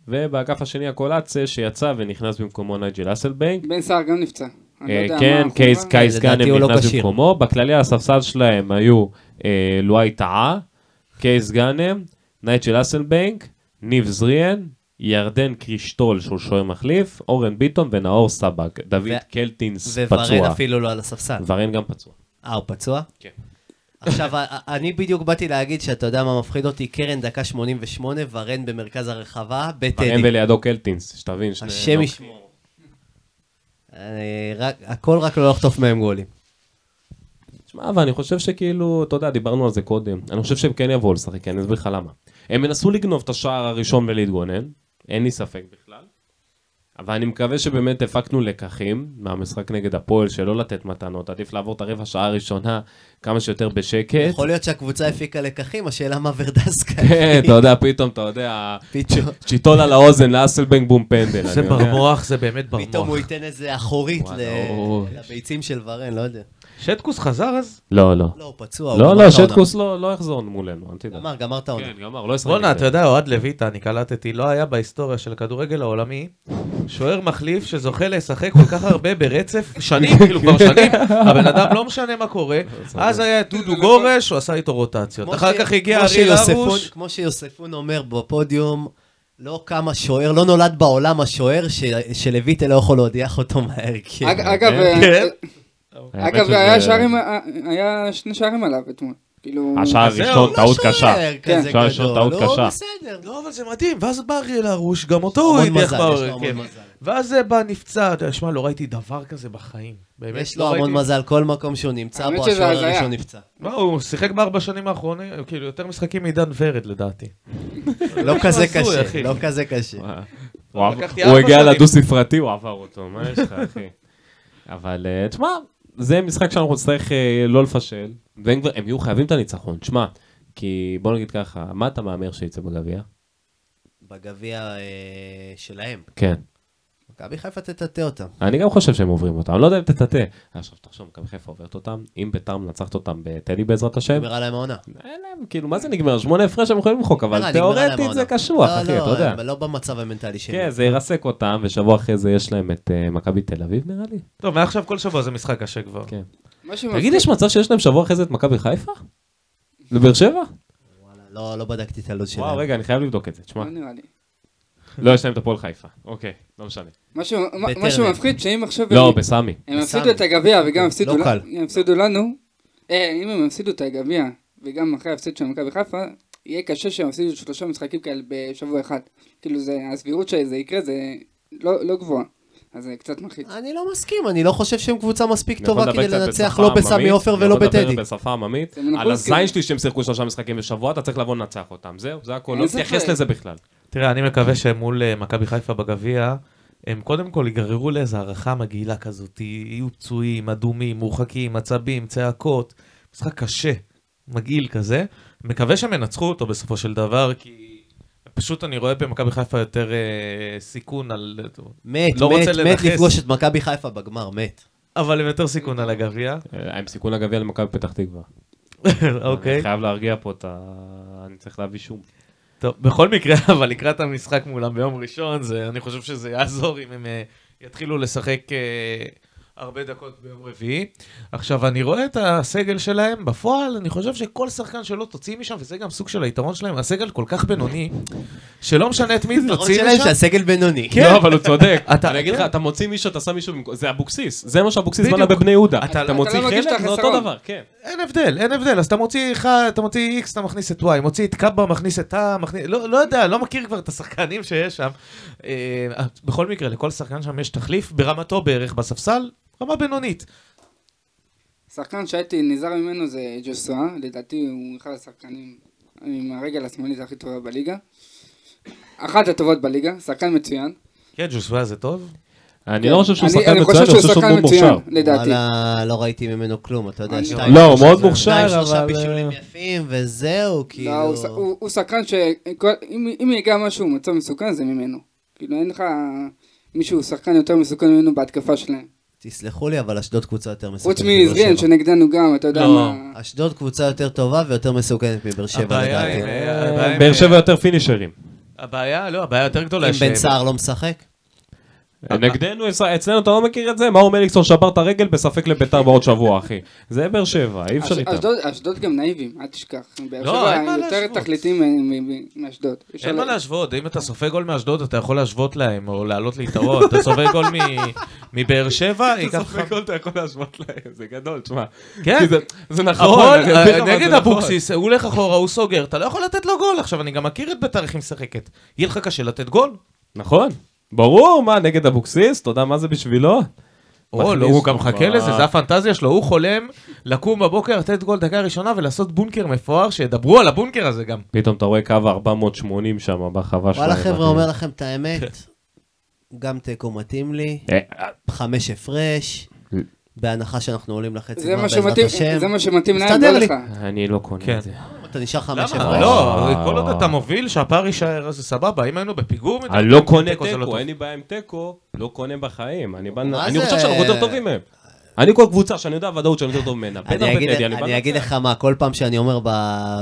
ובאגף השני הקולאצה שיצא ונכנס במקומו נייג'ל האסלביינק. בן סער גם נפצע. לא אה, כן, קייס. קייס גאנם לא נכנס. במקומו. בכללי הספסל שלהם היו אה, לואי טאה, קייס גאנם, נייג'ל האסלביינק, ניב זריאן, ירדן קרישטול שהוא שוער מחליף, אורן ביטון ונאור סבג. דוד ו- קלטינס וורן פצוע. אפילו לא על הספסל. ורן גם פצוע. אה, הוא פצוע? כן. עכשיו, אני בדיוק באתי להגיד שאתה יודע מה מפחיד אותי, קרן דקה 88, ורן במרכז הרחבה, ורן בטדי. ולידו קלטינס, שתבין. השם לא. ישמור. הכל רק לא לחטוף מהם גולים. שמע, אבל אני חושב שכאילו, אתה יודע, דיברנו על זה קודם. אני חושב שהם כן יבואו לשחק, אני אסביר לך למה. הם ינסו לגנוב את השער הראשון ולהתגונן, אין לי ספק בכלל. אבל אני מקווה שבאמת הפקנו לקחים מהמשחק נגד הפועל, שלא לתת מתנות, עדיף לעבור את הרבע שעה הראשונה כמה שיותר בשקט. יכול להיות שהקבוצה הפיקה לקחים, השאלה מה ורדסקה. כן, אתה יודע, פתאום, אתה יודע, צ'יטול על האוזן לאסלבנק בום פנדל. זה. במוח, זה באמת פתאום הוא. ייתן איזה אחורית לביצים של ורן, לא יודע. שטקוס חזר אז? לא, לא. לא, הוא פצוע. לא, לא. שטקוס לא לא יחזור מולנו, אל תדאג. גמר, גמר את העונה. כן, גמר, לא ישחק. בואנה. אתה יודע, אוהד לויטה, אני קלטתי, לא היה בהיסטוריה של הכדורגל העולמי שוער מחליף שזוכה לשחק כל כך הרבה ברצף, שנים, כאילו כבר שנים, הבן אדם לא משנה מה קורה. אז היה את דודו גורש, הוא עשה איתו רוטציות. אחר כך הגיע שיוספון- הרוש. כמו שיוספון אומר בפודיום, לא קם השוער, לא נולד בעולם השוער ש- שלויטה לא יכול להודיח אותו מההרכב. אג- אגב, כן. אה, אגב, שזה- היה שערים, היה שני שערים עליו אתמול. כאילו... השער הראשון, לא טעות קשה. אפשר לשאול גדול, טעות לא, קשה. בסדר. לא, אבל זה מדהים, ואז בא אריאל הרוש, גם אותו הוא בהרכב. המון מזל. ואז זה בא נפצע, אתה יודע, שמע, לא ראיתי דבר כזה בחיים. באמת, יש לא לו המון מזל, כל מקום שהוא נמצא בו, השוער. הראשון נפצע. לא, הוא שיחק בארבע שנים האחרונים, כאילו, יותר משחקים מעידן ורד לדעתי. לא כזה קשה. לא כזה קשה. הוא הגיע שנים. לדו ספרתי, הוא עבר אותו, מה יש לך, אחי? אבל אה, תשמע, זה משחק שאנחנו נצטרך אה, לא לפשל, והם כבר- הם יהיו חייבים את הניצחון, תשמע, כי בוא נגיד ככה, מה אתה מהמר שיצא בגביע? בגביע אה, שלהם. כן. מכבי חיפה תטאטא אותם. אני גם חושב שהם עוברים אותם, אני לא יודע אם תטאטא. עכשיו תחשוב, מכבי חיפה עוברת אותם, אם ביתר מנצחת אותם בטדי בעזרת השם, נגמרה להם העונה. אין להם, כאילו, מה זה נגמר? שמונה הפרש הם יכולים למחוק, אבל להם תיאורטית זה. קשוח, לא, אחי, לא, אתה יודע. אבל לא במצב המנטלי שלי. כן, זה ירסק אותם, ושבוע אחרי זה יש להם את אה, מכבי תל אביב נראה לי. טוב, מעכשיו כל שבוע זה משחק קשה כבר. כן. תגיד, יש מצב שיש להם שבוע אחרי זה את מכבי חיפה? לבאר שבע? לא, לא בדקתי את הלו"ז שלהם. וואו, רגע, אני חייב לבדוק את זה, תשמע. לא יש להם את הפועל חיפה. אוקיי, לא משנה. מה ש- מה- בטרנר. מה שמפחיד, שאם עכשיו... לא, בסמי. הם בסמי. יפסידו את הגביע וגם לא יפסידו לנו, אה, אם הם יפסידו את הגביע וגם אחרי ההפסד של מכבי חיפה, יהיה קשה שהם יפסידו שלושה משחקים כאלה בשבוע אחד. כאילו זה, הסבירות שזה יקרה זה לא לא גבוהה. אז זה קצת מלחיץ. אני לא מסכים, אני לא חושב שהם קבוצה מספיק אני טובה כדי לנצח לא בסמי עופר אני ולא יכול לדבר בטדי. בשפה עממית. על הזין סקי. שלי שהם שיחקו שלושה משחקים בשבוע, אתה צריך לבוא לנצח אותם. זהו, זה הכל. אין לא ספק. תתייחס לזה בכלל. תראה, אני מקווה שמול אה, מכבי חיפה בגביע, הם קודם כל ייגררו לאיזו הערכה מגעילה כזאת, יהיו פצועים, אדומים, מורחקים, עצבים, צעקות, משחק קשה, מגעיל כזה. מקווה שהם ינצחו אותו בסופו של דבר, כי פשוט אני רואה במכבי חיפה יותר אה, סיכון על... מת, לא מת, רוצה מת לנכס. לפגוש את מכבי חיפה בגמר, מת. אבל הם יותר סיכון על הגביע. אה, עם סיכון הגביע למכבי פתח תקווה. אוקיי. אני חייב להרגיע פה את ה... אני צריך להביא שום. טוב, בכל מקרה, אבל לקראת המשחק מולם ביום ראשון, זה, אני חושב שזה יעזור אם הם אה, יתחילו לשחק אה, הרבה דקות ביום רביעי. עכשיו, אני רואה את הסגל שלהם, בפועל, אני חושב שכל שחקן שלא תוציא משם, וזה גם סוג של היתרון שלהם, הסגל כל כך בינוני, שלא משנה את מי היתרון תוציא שלהם משם. שהסגל בינוני. כן. לא, אבל הוא צודק. אני אגיד לך, כן. אתה מוציא מישהו, אתה שם מישהו במקום... זה אבוקסיס. זה מה שאבוקסיס. בנה בבני יהודה. אתה- מוציא לא מרגיש חלק, את זה אותו החסרון. דבר, כן. אין הבדל, אין הבדל. אז אתה מוציא אחד, אתה מוציא X, אתה מכניס את Y, מוציא את קאבה, מכניס את ה... מכניס... לא, לא יודע, לא מכיר כבר את השחקנים שיש שם. אה, בכל מקרה, לכל שחקן שם יש תחליף ברמתו בערך בספסל, רמה בינונית. שחקן שהייתי נזהר ממנו זה ג'וסואה, לדעתי הוא אחד השחקנים עם הרגל השמאלית הכי טובה בליגה. אחת הטובות בליגה, שחקן מצוין. כן, ג'וסווה זה טוב. אני לא חושב שהוא שחקן אני מצוין, חושב אני חושב שהוא שחקן מאוד מצוין, מוכשר. לדעתי. לא ראיתי ממנו כלום, אתה יודע, שתיים, לא, הוא שלושה- מאוד שתיים, מוכשר, שלושה אבל- בישולים יפים, וזהו, כאילו... לא, הוא ש- הוא- שחקן שאם יגיע משהו מצב מסוכן זה ממנו. כאילו אין לך מישהו שחקן יותר מסוכן ממנו בהתקפה שלהם. תסלחו לי, אבל אשדוד קבוצה יותר מסוכנת. חוץ מבאר מזריאן שבע. שנגדנו גם, אתה יודע לא. מה... אשדוד קבוצה יותר טובה ויותר מסוכנת מבאר שבע לדעתי. עם- באר שבע יותר פינישרים. הבעיה, לא, הבעיה יותר גדולה. אם בן סער לא משחק? נגדנו, אצלנו אתה לא מכיר את זה? מאור מליקסון שבר את הרגל בספק לביתר בעוד שבוע, אחי. זה באר שבע, אי אפשר איתם. אשדוד- גם נאיבים, אל תשכח. באר לא, שבע אין מה יותר. תכליתים מאשדוד. אין מה לה- להשוות, אם אתה סופג גול מאשדוד, אתה יכול להשוות להם, או לעלות ליתרון. אתה סופג גול מ- מבאר שבע, ייקח לך... סופג גול אתה יכול להשוות להם, זה גדול, תשמע. כן. זה- נכון. אה, נגד נכון. אבוקסיס, הוא הולך אחורה, הוא סוגר, אתה לא יכול לתת לו גול. עכשיו, אני גם מכיר את ביתר איך היא משחקת. יהיה לך קשה לתת גול. נכון. ברור, מה, נגד אבוקסיס? אתה יודע מה זה בשבילו? או, לא, הוא גם מחכה? לזה, זה הפנטזיה שלו, הוא חולם לקום בבוקר, לתת גול דקה ראשונה ולעשות בונקר מפואר, שידברו על הבונקר הזה גם. פתאום אתה רואה קו 480 שם בחווה שלהם. וואלה חבר'ה. אומר לכם את האמת, גם תיקו מתאים לי, אה, חמש הפרש, בהנחה שאנחנו עולים לחצי זה גמר בעזרת השם. זה מה שמתאים להם, לא לי. לך. אני לא קונה כן. את זה. אתה נשאר חמש? הפרש. לא, אה. כל עוד אתה מוביל, שהפער יישאר, אז זה סבבה. אם היינו בפיגור, אני לא קונה תיקו. אין לי בעיה עם תיקו, לא קונה בחיים. אני? חושב שאנחנו יותר טובים מהם. אני כל קבוצה שאני יודע ודאות שאני יותר טוב ממנה. אני אגיד- אני אני אגיד. לך מה, כל פעם שאני אומר ב-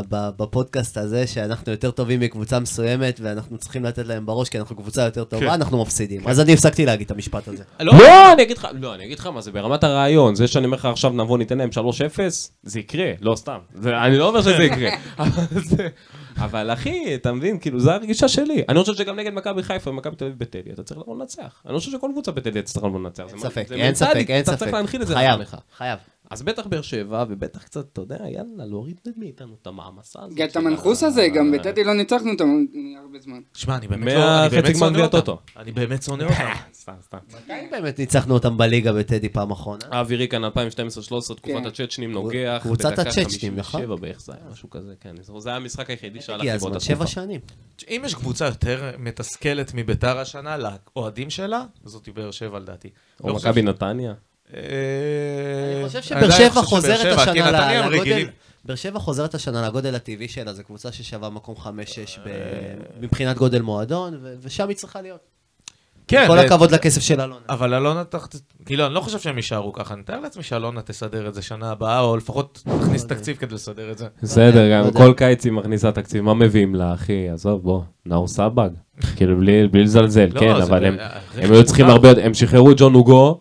ב- בפודקאסט הזה שאנחנו יותר טובים מקבוצה מסוימת ואנחנו צריכים לתת להם בראש כי אנחנו קבוצה יותר כן. טובה, אנחנו מפסידים. אז אני הפסקתי להגיד את המשפט הזה. לא, אני אגיד לך, לא, אני אגיד לך מה, זה ברמת הרעיון. זה שאני אומר לך עכשיו נבוא ניתן להם 3-0, זה יקרה, לא סתם. זה- אני לא אומר שזה יקרה. אבל אחי, אתה מבין, כאילו, זו הרגישה שלי. אני חושב שגם נגד מכבי חיפה ומכבי תל אביב בטדי, אתה צריך לבוא לנצח. אני לא חושב שכל קבוצה בטדי תצטרך לבוא לנצח. אין ספק, אין ספק, אין אתה ספק. צריך להנחיל את זה חייב, לעצמך. חייב. אז בטח באר שבע, ובטח קצת, אתה יודע, יאללה, להוריד מאיתנו את המעמסה הזאת. גם את המנחוס הזה, גם בטדי לא ניצחנו אותם הרבה זמן. שמע, אני באמת לא... אני באמת גמר שונא אותם. אני באמת שונא אותם. סתם, סתם. מתי באמת ניצחנו אותם בליגה בטדי פעם אחרונה? האווירי כאן 2012-2013, תקופת כן. הצ'צ'נים נוגח. קבוצת בדקה הצ'צ'נים, 57 נכון? בערך זה היה משהו כזה, כן. זה היה המשחק היחידי שהלך הגיע באותה הזמן, שבע. שנים. אם יש קבוצה יותר מתסכלת מביתר השנה, לאוהדים שלה, זאת באר שבע לדעתי. או לא מכבי נתניה. אה, אני חושב שבאר עדיין שבע חושב חוזרת שבאר שבע, כי השנה נתניה הם לגודל... רגילים. באר שבע חוזרת השנה לגודל הטבעי שלה, זו קבוצה ששווה מקום 5-6 מבחינת גודל מועדון, ו- ושם היא צריכה להיות. כן, כל זה- הכבוד לכסף של אלונה. אבל אלונה תחת... כאילו, אני לא חושב שהם יישארו ככה. אני מתאר לעצמי שאלונה תסדר את זה שנה הבאה, או לפחות תכניס תקציב כדי לסדר את זה. בסדר, לא גם. כל קיץ היא מכניסה תקציב, מה מביאים לה, אחי? עזוב, בוא, נאור סבג. כאילו, בלי בלי לזלזל, לא, כן, אבל הם- היו צריכים. הרבה יותר, הם שחררו את ג'ון הוגו,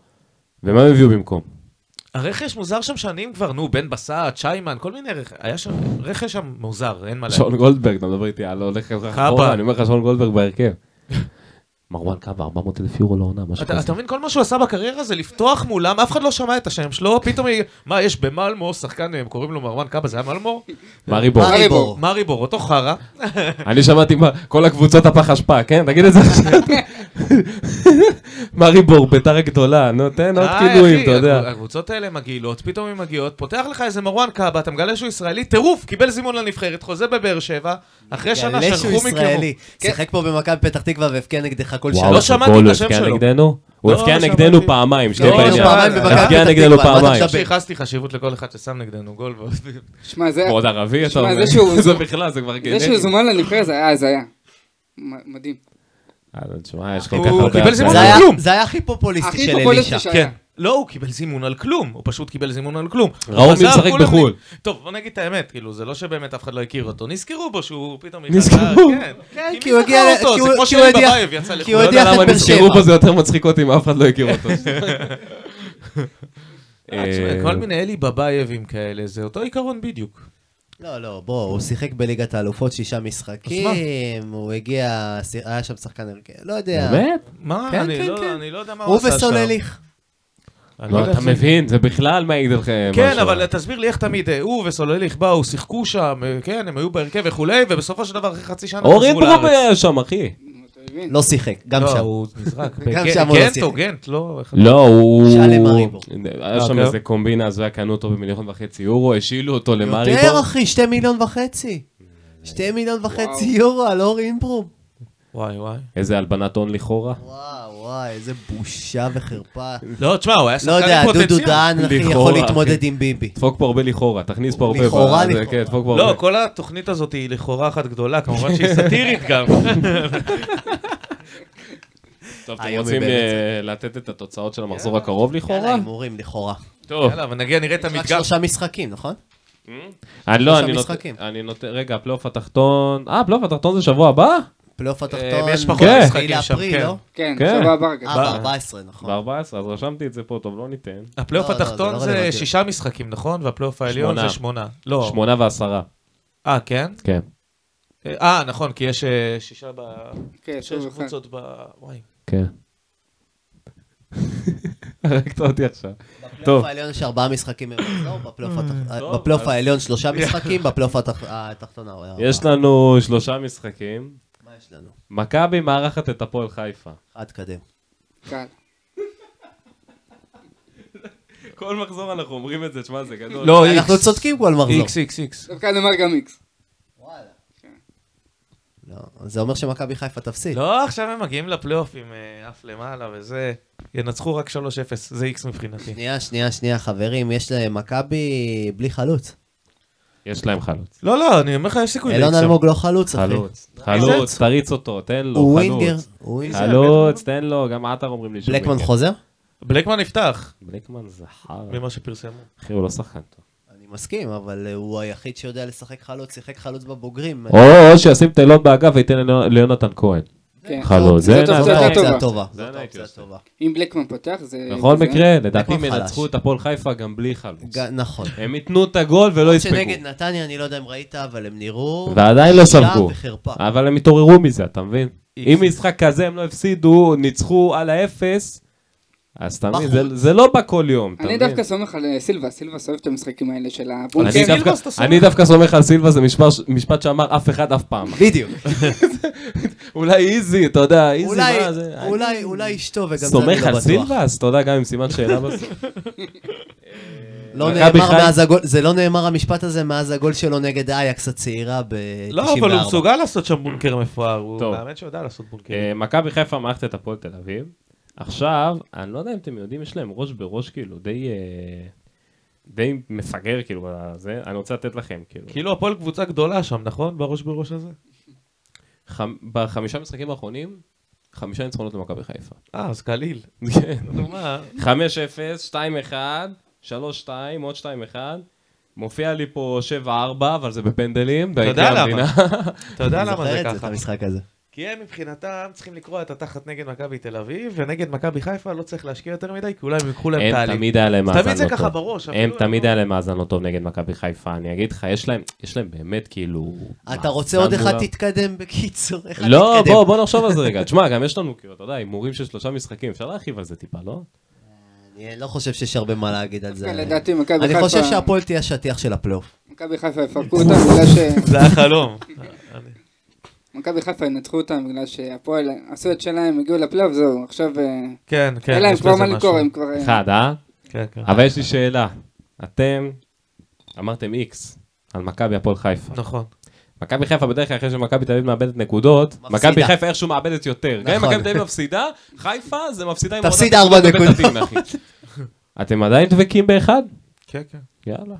ומה הם הביאו במקום? הרכש מוזר שם שנים כבר, נו, בן בסט, שיימן, כל מיני רכש. היה שם רכש שם מוזר, אין מה להגיד. שון גולדברג, אתה מדבר איתי, אני לא הולך קאבה. אחורה, אני אומר לך שון גולדברג בהרכב. מרואן קאבה, 400 אלף יורו לעונה, משהו אתה, כזה. אתה מבין, כל מה שהוא עשה בקריירה זה לפתוח מולם, אף אחד לא שמע את השם שלו, פתאום, היא- מה, יש במלמו שחקן, הם קוראים לו מרואן קאבה, זה היה מלמו? מארי בור. מארי בור. מאריבור, אותו חרא. אני שמעתי מה- כל הקבוצות הפח אשפה, כן? תגיד את זה עכשיו. מארי בור, ביתר הגדולה, נו, תן עוד כינויים, אתה יודע. הקבוצות האלה מגעילות, פתאום הן מגיעות, פותח לך איזה מרואן קאבה, אתה מגלה שהוא ישראלי, טירוף, קיבל זימון לנבחרת, חוזה בבאר שבע, אחרי שנה שהוא שלחו מכירו. ישראלי. שיחק פה במכבי פתח תקווה והבקיע נגדך כל שנה. לא שמעתי את השם שלו. נגדנו? הוא לא, הבקיע. נגדנו פעמיים, שתהיה לא, בעניין. הבקיע נגדנו פעמיים. מדבר? שייחסתי חשיבות לכל אחד ששם נגדנו גול. ועוד- שמע, זה... ועוד ערבי, אתה אומר? זה שהוא- זה בכלל, זה כבר זה גנטי. שהוא זומן לנבחרת זה היה הזיה. מדהים. תשמע, יש כל הוא כך הרבה... קיבל זימון. היה- כלום. זה היה הכי פופוליסטי של אלישע. כן. לא, הוא קיבל זימון על כלום, הוא פשוט קיבל זימון על כלום. ראו הוא מי משחק בחו"ל. טוב, בוא נגיד את האמת, כאילו, זה לא שבאמת אף אחד לא הכיר אותו, נזכרו בו שהוא פתאום... נזכרו? כן, כן, כי כי הוא הגיע... זה הוא- כמו הוא הדיח- בבייב יצא כי הוא לחו"ל. לא יודע למה נזכרו. פה זה יותר מצחיק אותי אם אף אחד לא הכיר אותו. אה, כל מיני אלי בבייבים כאלה, זה אותו עיקרון בדיוק. לא, לא, בוא, הוא שיחק בליגת האלופות שישה משחקים, הוא הגיע, היה שם שחקן הרכב, לא יודע. באמת? מה? כן, אני כן, לא- כן. אני לא יודע מה הוא הוא עשה שם. וסולליך. אני לא, יודע אתה מבין, זה בכלל מעיד עליכם. כן, משהו. אבל תסביר לי איך תמיד אה, הוא וסולליך באו, שיחקו שם, אה, כן, הם היו בהרכב וכולי, ובסופו של דבר אחרי חצי שנה אורן חזרו לארץ. היה שם, אחי. לא שיחק, גם לא, שם. הוא נזרק. גם בג- שם הוא לא גנט שיחק. או גנט, לא... לא, הוא... שאל למריבור. היה שם אוקיי. איזה קומבינה הזויה, קנו אותו במיליון וחצי יורו, השאילו אותו למריבור. יותר, אחי, שתי מיליון וחצי. שתי מיליון וחצי יורו על אור אינברום. וואי וואי. איזה הלבנת הון לכאורה. וואו, וואי, איזה בושה וחרפה. לא, תשמע, הוא היה לא שחקן יודע, עם דודו פוטנציאל. דהן, אחי, לכאורה, יכול אחי. להתמודד עם ביבי. דפוק פה הרבה לכאורה, תכניס פה הרבה. לכאורה, לכאורה. כן, לא. כל התוכנית הזאת היא לכאורה אחת גדולה, כמובן שהיא סאטירית גם. טוב, אתם רוצים אה, לתת את התוצאות של המחזור הקרוב יאללה, לכאורה? הימורים, לכאורה. טוב. יאללה, ונגיע, נראה את רק המדגם. שלושה משחקים, נכון? אני לא, אני. נותן, אני נותן, רגע, הפלייאוף התחתון, אה, הפלייאוף התחתון זה שבוע הבא? פלייאוף התחתון, אה, יש פחות. משחקים שם, לאפריל, כן. לא? כן, כן. שבוע הבא רק. אה, ב-14, נכון. ב-14, אז רשמתי את זה פה, טוב, לא ניתן. הפלייאוף לא, לא, התחתון לא זה. שישה משחקים, נכון? והפלייאוף העליון. זה שמונה. לא. שמונה ועשרה. אה, כן? כן. אה, נכון, כי יש אה, שישה ב... כן, שש. קבוצות ב... וואי. כן. הרגת אותי עכשיו. בפלייאוף העליון יש ארבעה משחקים במחזור, בפלייאוף העליון שלושה משחקים, בפלייאוף התח- התחתון ארבעה. יש לנו שלושה משחקים. יש לנו? מכבי מארחת את הפועל חיפה. עד קדם. קל. כל מחזור אנחנו אומרים את זה, תשמע, זה גדול. לא, אנחנו. צודקים כל מחזור. איקס, איקס, איקס. דווקא אני אומר גם איקס. לא, זה אומר שמכבי חיפה תפסיד. לא, עכשיו הם מגיעים לפלייאוף עם אה, אף למעלה וזה. ינצחו רק 3-0, זה איקס מבחינתי. שנייה, שנייה, שנייה, חברים, יש להם מכבי בלי חלוץ. יש להם חלוץ. לא, לא, אני אומר לך, יש סיכוי אילון. אלמוג לא חלוץ, אחי. חלוץ. חלוץ, תריץ אותו, תן לו, הוא חלוץ. winger. הוא winger. חלוץ, תן לו, גם עטר אומרים לי שהוא בלקמן winger. חוזר? בלקמן נפתח, בלקמן זה חרא. ממה שפרסמו. אחי, הוא לא שחקן טוב. אני מסכים, אבל אה, הוא היחיד שיודע לשחק חלוץ, שיחק חלוץ בבוגרים. או שישים את אילון באגף וייתן ליונ- ליונתן כהן. כן. חלוץ, זה אופציה נעשה. יותר אופציה טובה. טובה. זה זאת אני אופציה הייתי טובה. אם בלקמן פותח זה... בכל זה- מקרה, לדעתי הם. ינצחו את הפועל חיפה גם בלי חלוץ. נכון. הם ייתנו את הגול ולא יספגו. שנגד נתניה, אני לא יודע אם ראית, אבל הם נראו... ועדיין לא ספגו. וחרפה. אבל הם התעוררו מזה, אתה מבין? אם משחק כזה הם לא הפסידו, ניצחו על האפס, אז אתה מבין, זה- לא בא כל יום, אתה אני מבין? דווקא סומך על אה, סילבה, סילבה אוהב את המשחקים האלה של אני הבונקר. סילבס, אתה סומך? אני דווקא סומך על סילבה, זה משפט- משפט שאמר אף אחד אף פעם. בדיוק. אולי איזי, אתה יודע, איזי, אולי- מה זה? אולי- אולי אשתו, וגם זה אני סומך לא על בטוח. סילבה? אז אתה יודע, גם עם סימן שאלה בסוף. לא מכבי נאמר חי- מאז הגול, זה לא נאמר המשפט הזה מאז הגול שלו נגד אייקס הצעירה ב-94. לא, אבל הוא מסוגל לעשות שם בונקר מפואר, הוא טוב. מאמן שיודע לעשות בונקר. אה, מכבי חיפה מערכת את הפועל תל אביב. עכשיו, אני לא יודע אם אתם יודעים, יש להם ראש בראש כאילו די... אה, די מפגר כאילו בזה, אני רוצה לתת לכם כאילו. כאילו הפועל קבוצה גדולה שם, נכון? בראש בראש הזה? חמ- בחמישה משחקים האחרונים, חמישה ניצחונות למכבי חיפה. אה, אז קליל. כן. נו מה? 5-0, 2-1, 3-2, עוד 2-1. מופיע לי פה 7-4, אבל זה בפנדלים. אתה יודע למה. אתה יודע אני למה זה זוכר את זה, את ככה? המשחק הזה. כי הם מבחינתם צריכים לקרוע את התחת נגד מכבי תל אביב, ונגד מכבי חיפה לא צריך להשקיע יותר מדי, כי אולי הם ייקחו להם הם תהליך. תמיד היה להם מאזן תמיד זה לא ככה טוב. בראש. הם תמיד לא- היה להם מאזן לא טוב נגד מכבי חיפה. אני אגיד לך, יש להם, יש להם באמת כאילו... אתה רוצה עוד אחד תתקדם בקיצור? אחד לא, תתקדם. בוא, בוא נחשוב על זה רגע. תשמע, גם יש לנו, כאילו, אתה יודע, הימורים של שלושה משחקים, אפשר להרחיב על זה טיפה, לא? אני לא חושב שיש הרבה מה להגיד על זה. דווקא לדעתי מכבי אני חיפה... חושב שהפועל תהיה השטיח של הפלייאוף. מכבי חיפה יפרקו אותם בגלל ש... זה החלום. מכבי חיפה ינצחו אותם בגלל שהפועל עשו את שלהם, הגיעו לפלייאוף, זהו, עכשיו... אה, כן, כן. אין להם כבר מה משהו. הם כבר... אה, אחד, אה? כן, כן. אבל יש לי שאלה. אתם אמרתם איקס על מכבי הפועל חיפה. נכון. מכבי חיפה בדרך כלל אחרי שמכבי תל אביב מאבדת נקודות. מכבי חיפה איכשהו מאבדת יותר. גם אם נכון. מכבי תל אביב מפסידה, חיפה זה מפסידה עם תפסיד הורדת ארבע נקודות. אתם עדיין דבקים באחד? כן, כן. יאללה.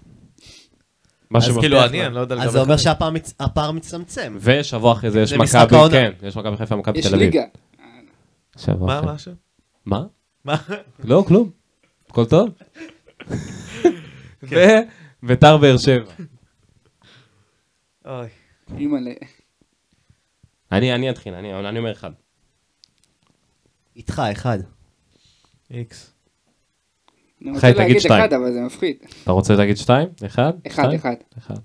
מה אז שמבטיח כאילו אני. אני לא יודע אז זה אומר שהפער מצ- הפער מצטמצם. ושבוע אחרי זה יש מכבי. כן, יש מכבי חיפה, מכבי יש תל אביב. ליגה. שבוע מה. מה השם? מה? מה? לא, כלום. הכל טוב? וביתר באר שבע. אוי. אימא'לה. אני אני אתחיל, אני אני אומר אחד. איתך, אחד. איקס. אני רוצה להגיד שתיים. אחד, אבל זה מפחיד. אתה רוצה להגיד שתיים? אחד? אחד, שתיים? אחד. אחד.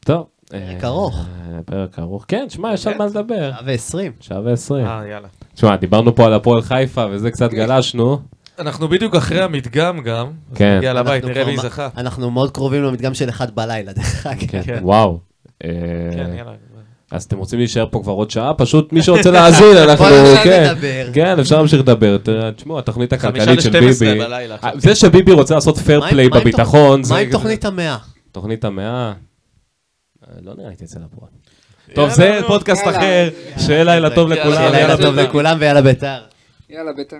טוב. פרק אה, ארוך. אה, פרק ארוך. כן, שמע, יש על מה לדבר. שעה ועשרים. שעה ועשרים. אה, יאללה. תשמע, דיברנו פה על הפועל חיפה וזה קצת גלשנו. אנחנו בדיוק אחרי המדגם גם. כן. נגיע לבית, נראה מי זכה. אנחנו מאוד קרובים למדגם של אחד בלילה, דרך אגב. כן, כן. וואו. אה, כן, יאללה. אז אתם רוצים להישאר פה כבר עוד שעה? פשוט מי שרוצה להאזין, אנחנו... בוא נמשיך כן. לדבר. כן, אפשר להמשיך לדבר. תשמעו, התוכנית הכלכלית של ל-12 ביבי... אה, זה שביבי רוצה לעשות פייר פליי בביטחון. מה עם תוכנית המאה? תוכנית המאה? אה, לא נראה לי תצא לפועל. טוב, זה. פודקאסט. אחר, שיהיה לילה טוב לכולם. יאללה, טוב. לכולם ויאללה בית"ר. יאללה, ביתר.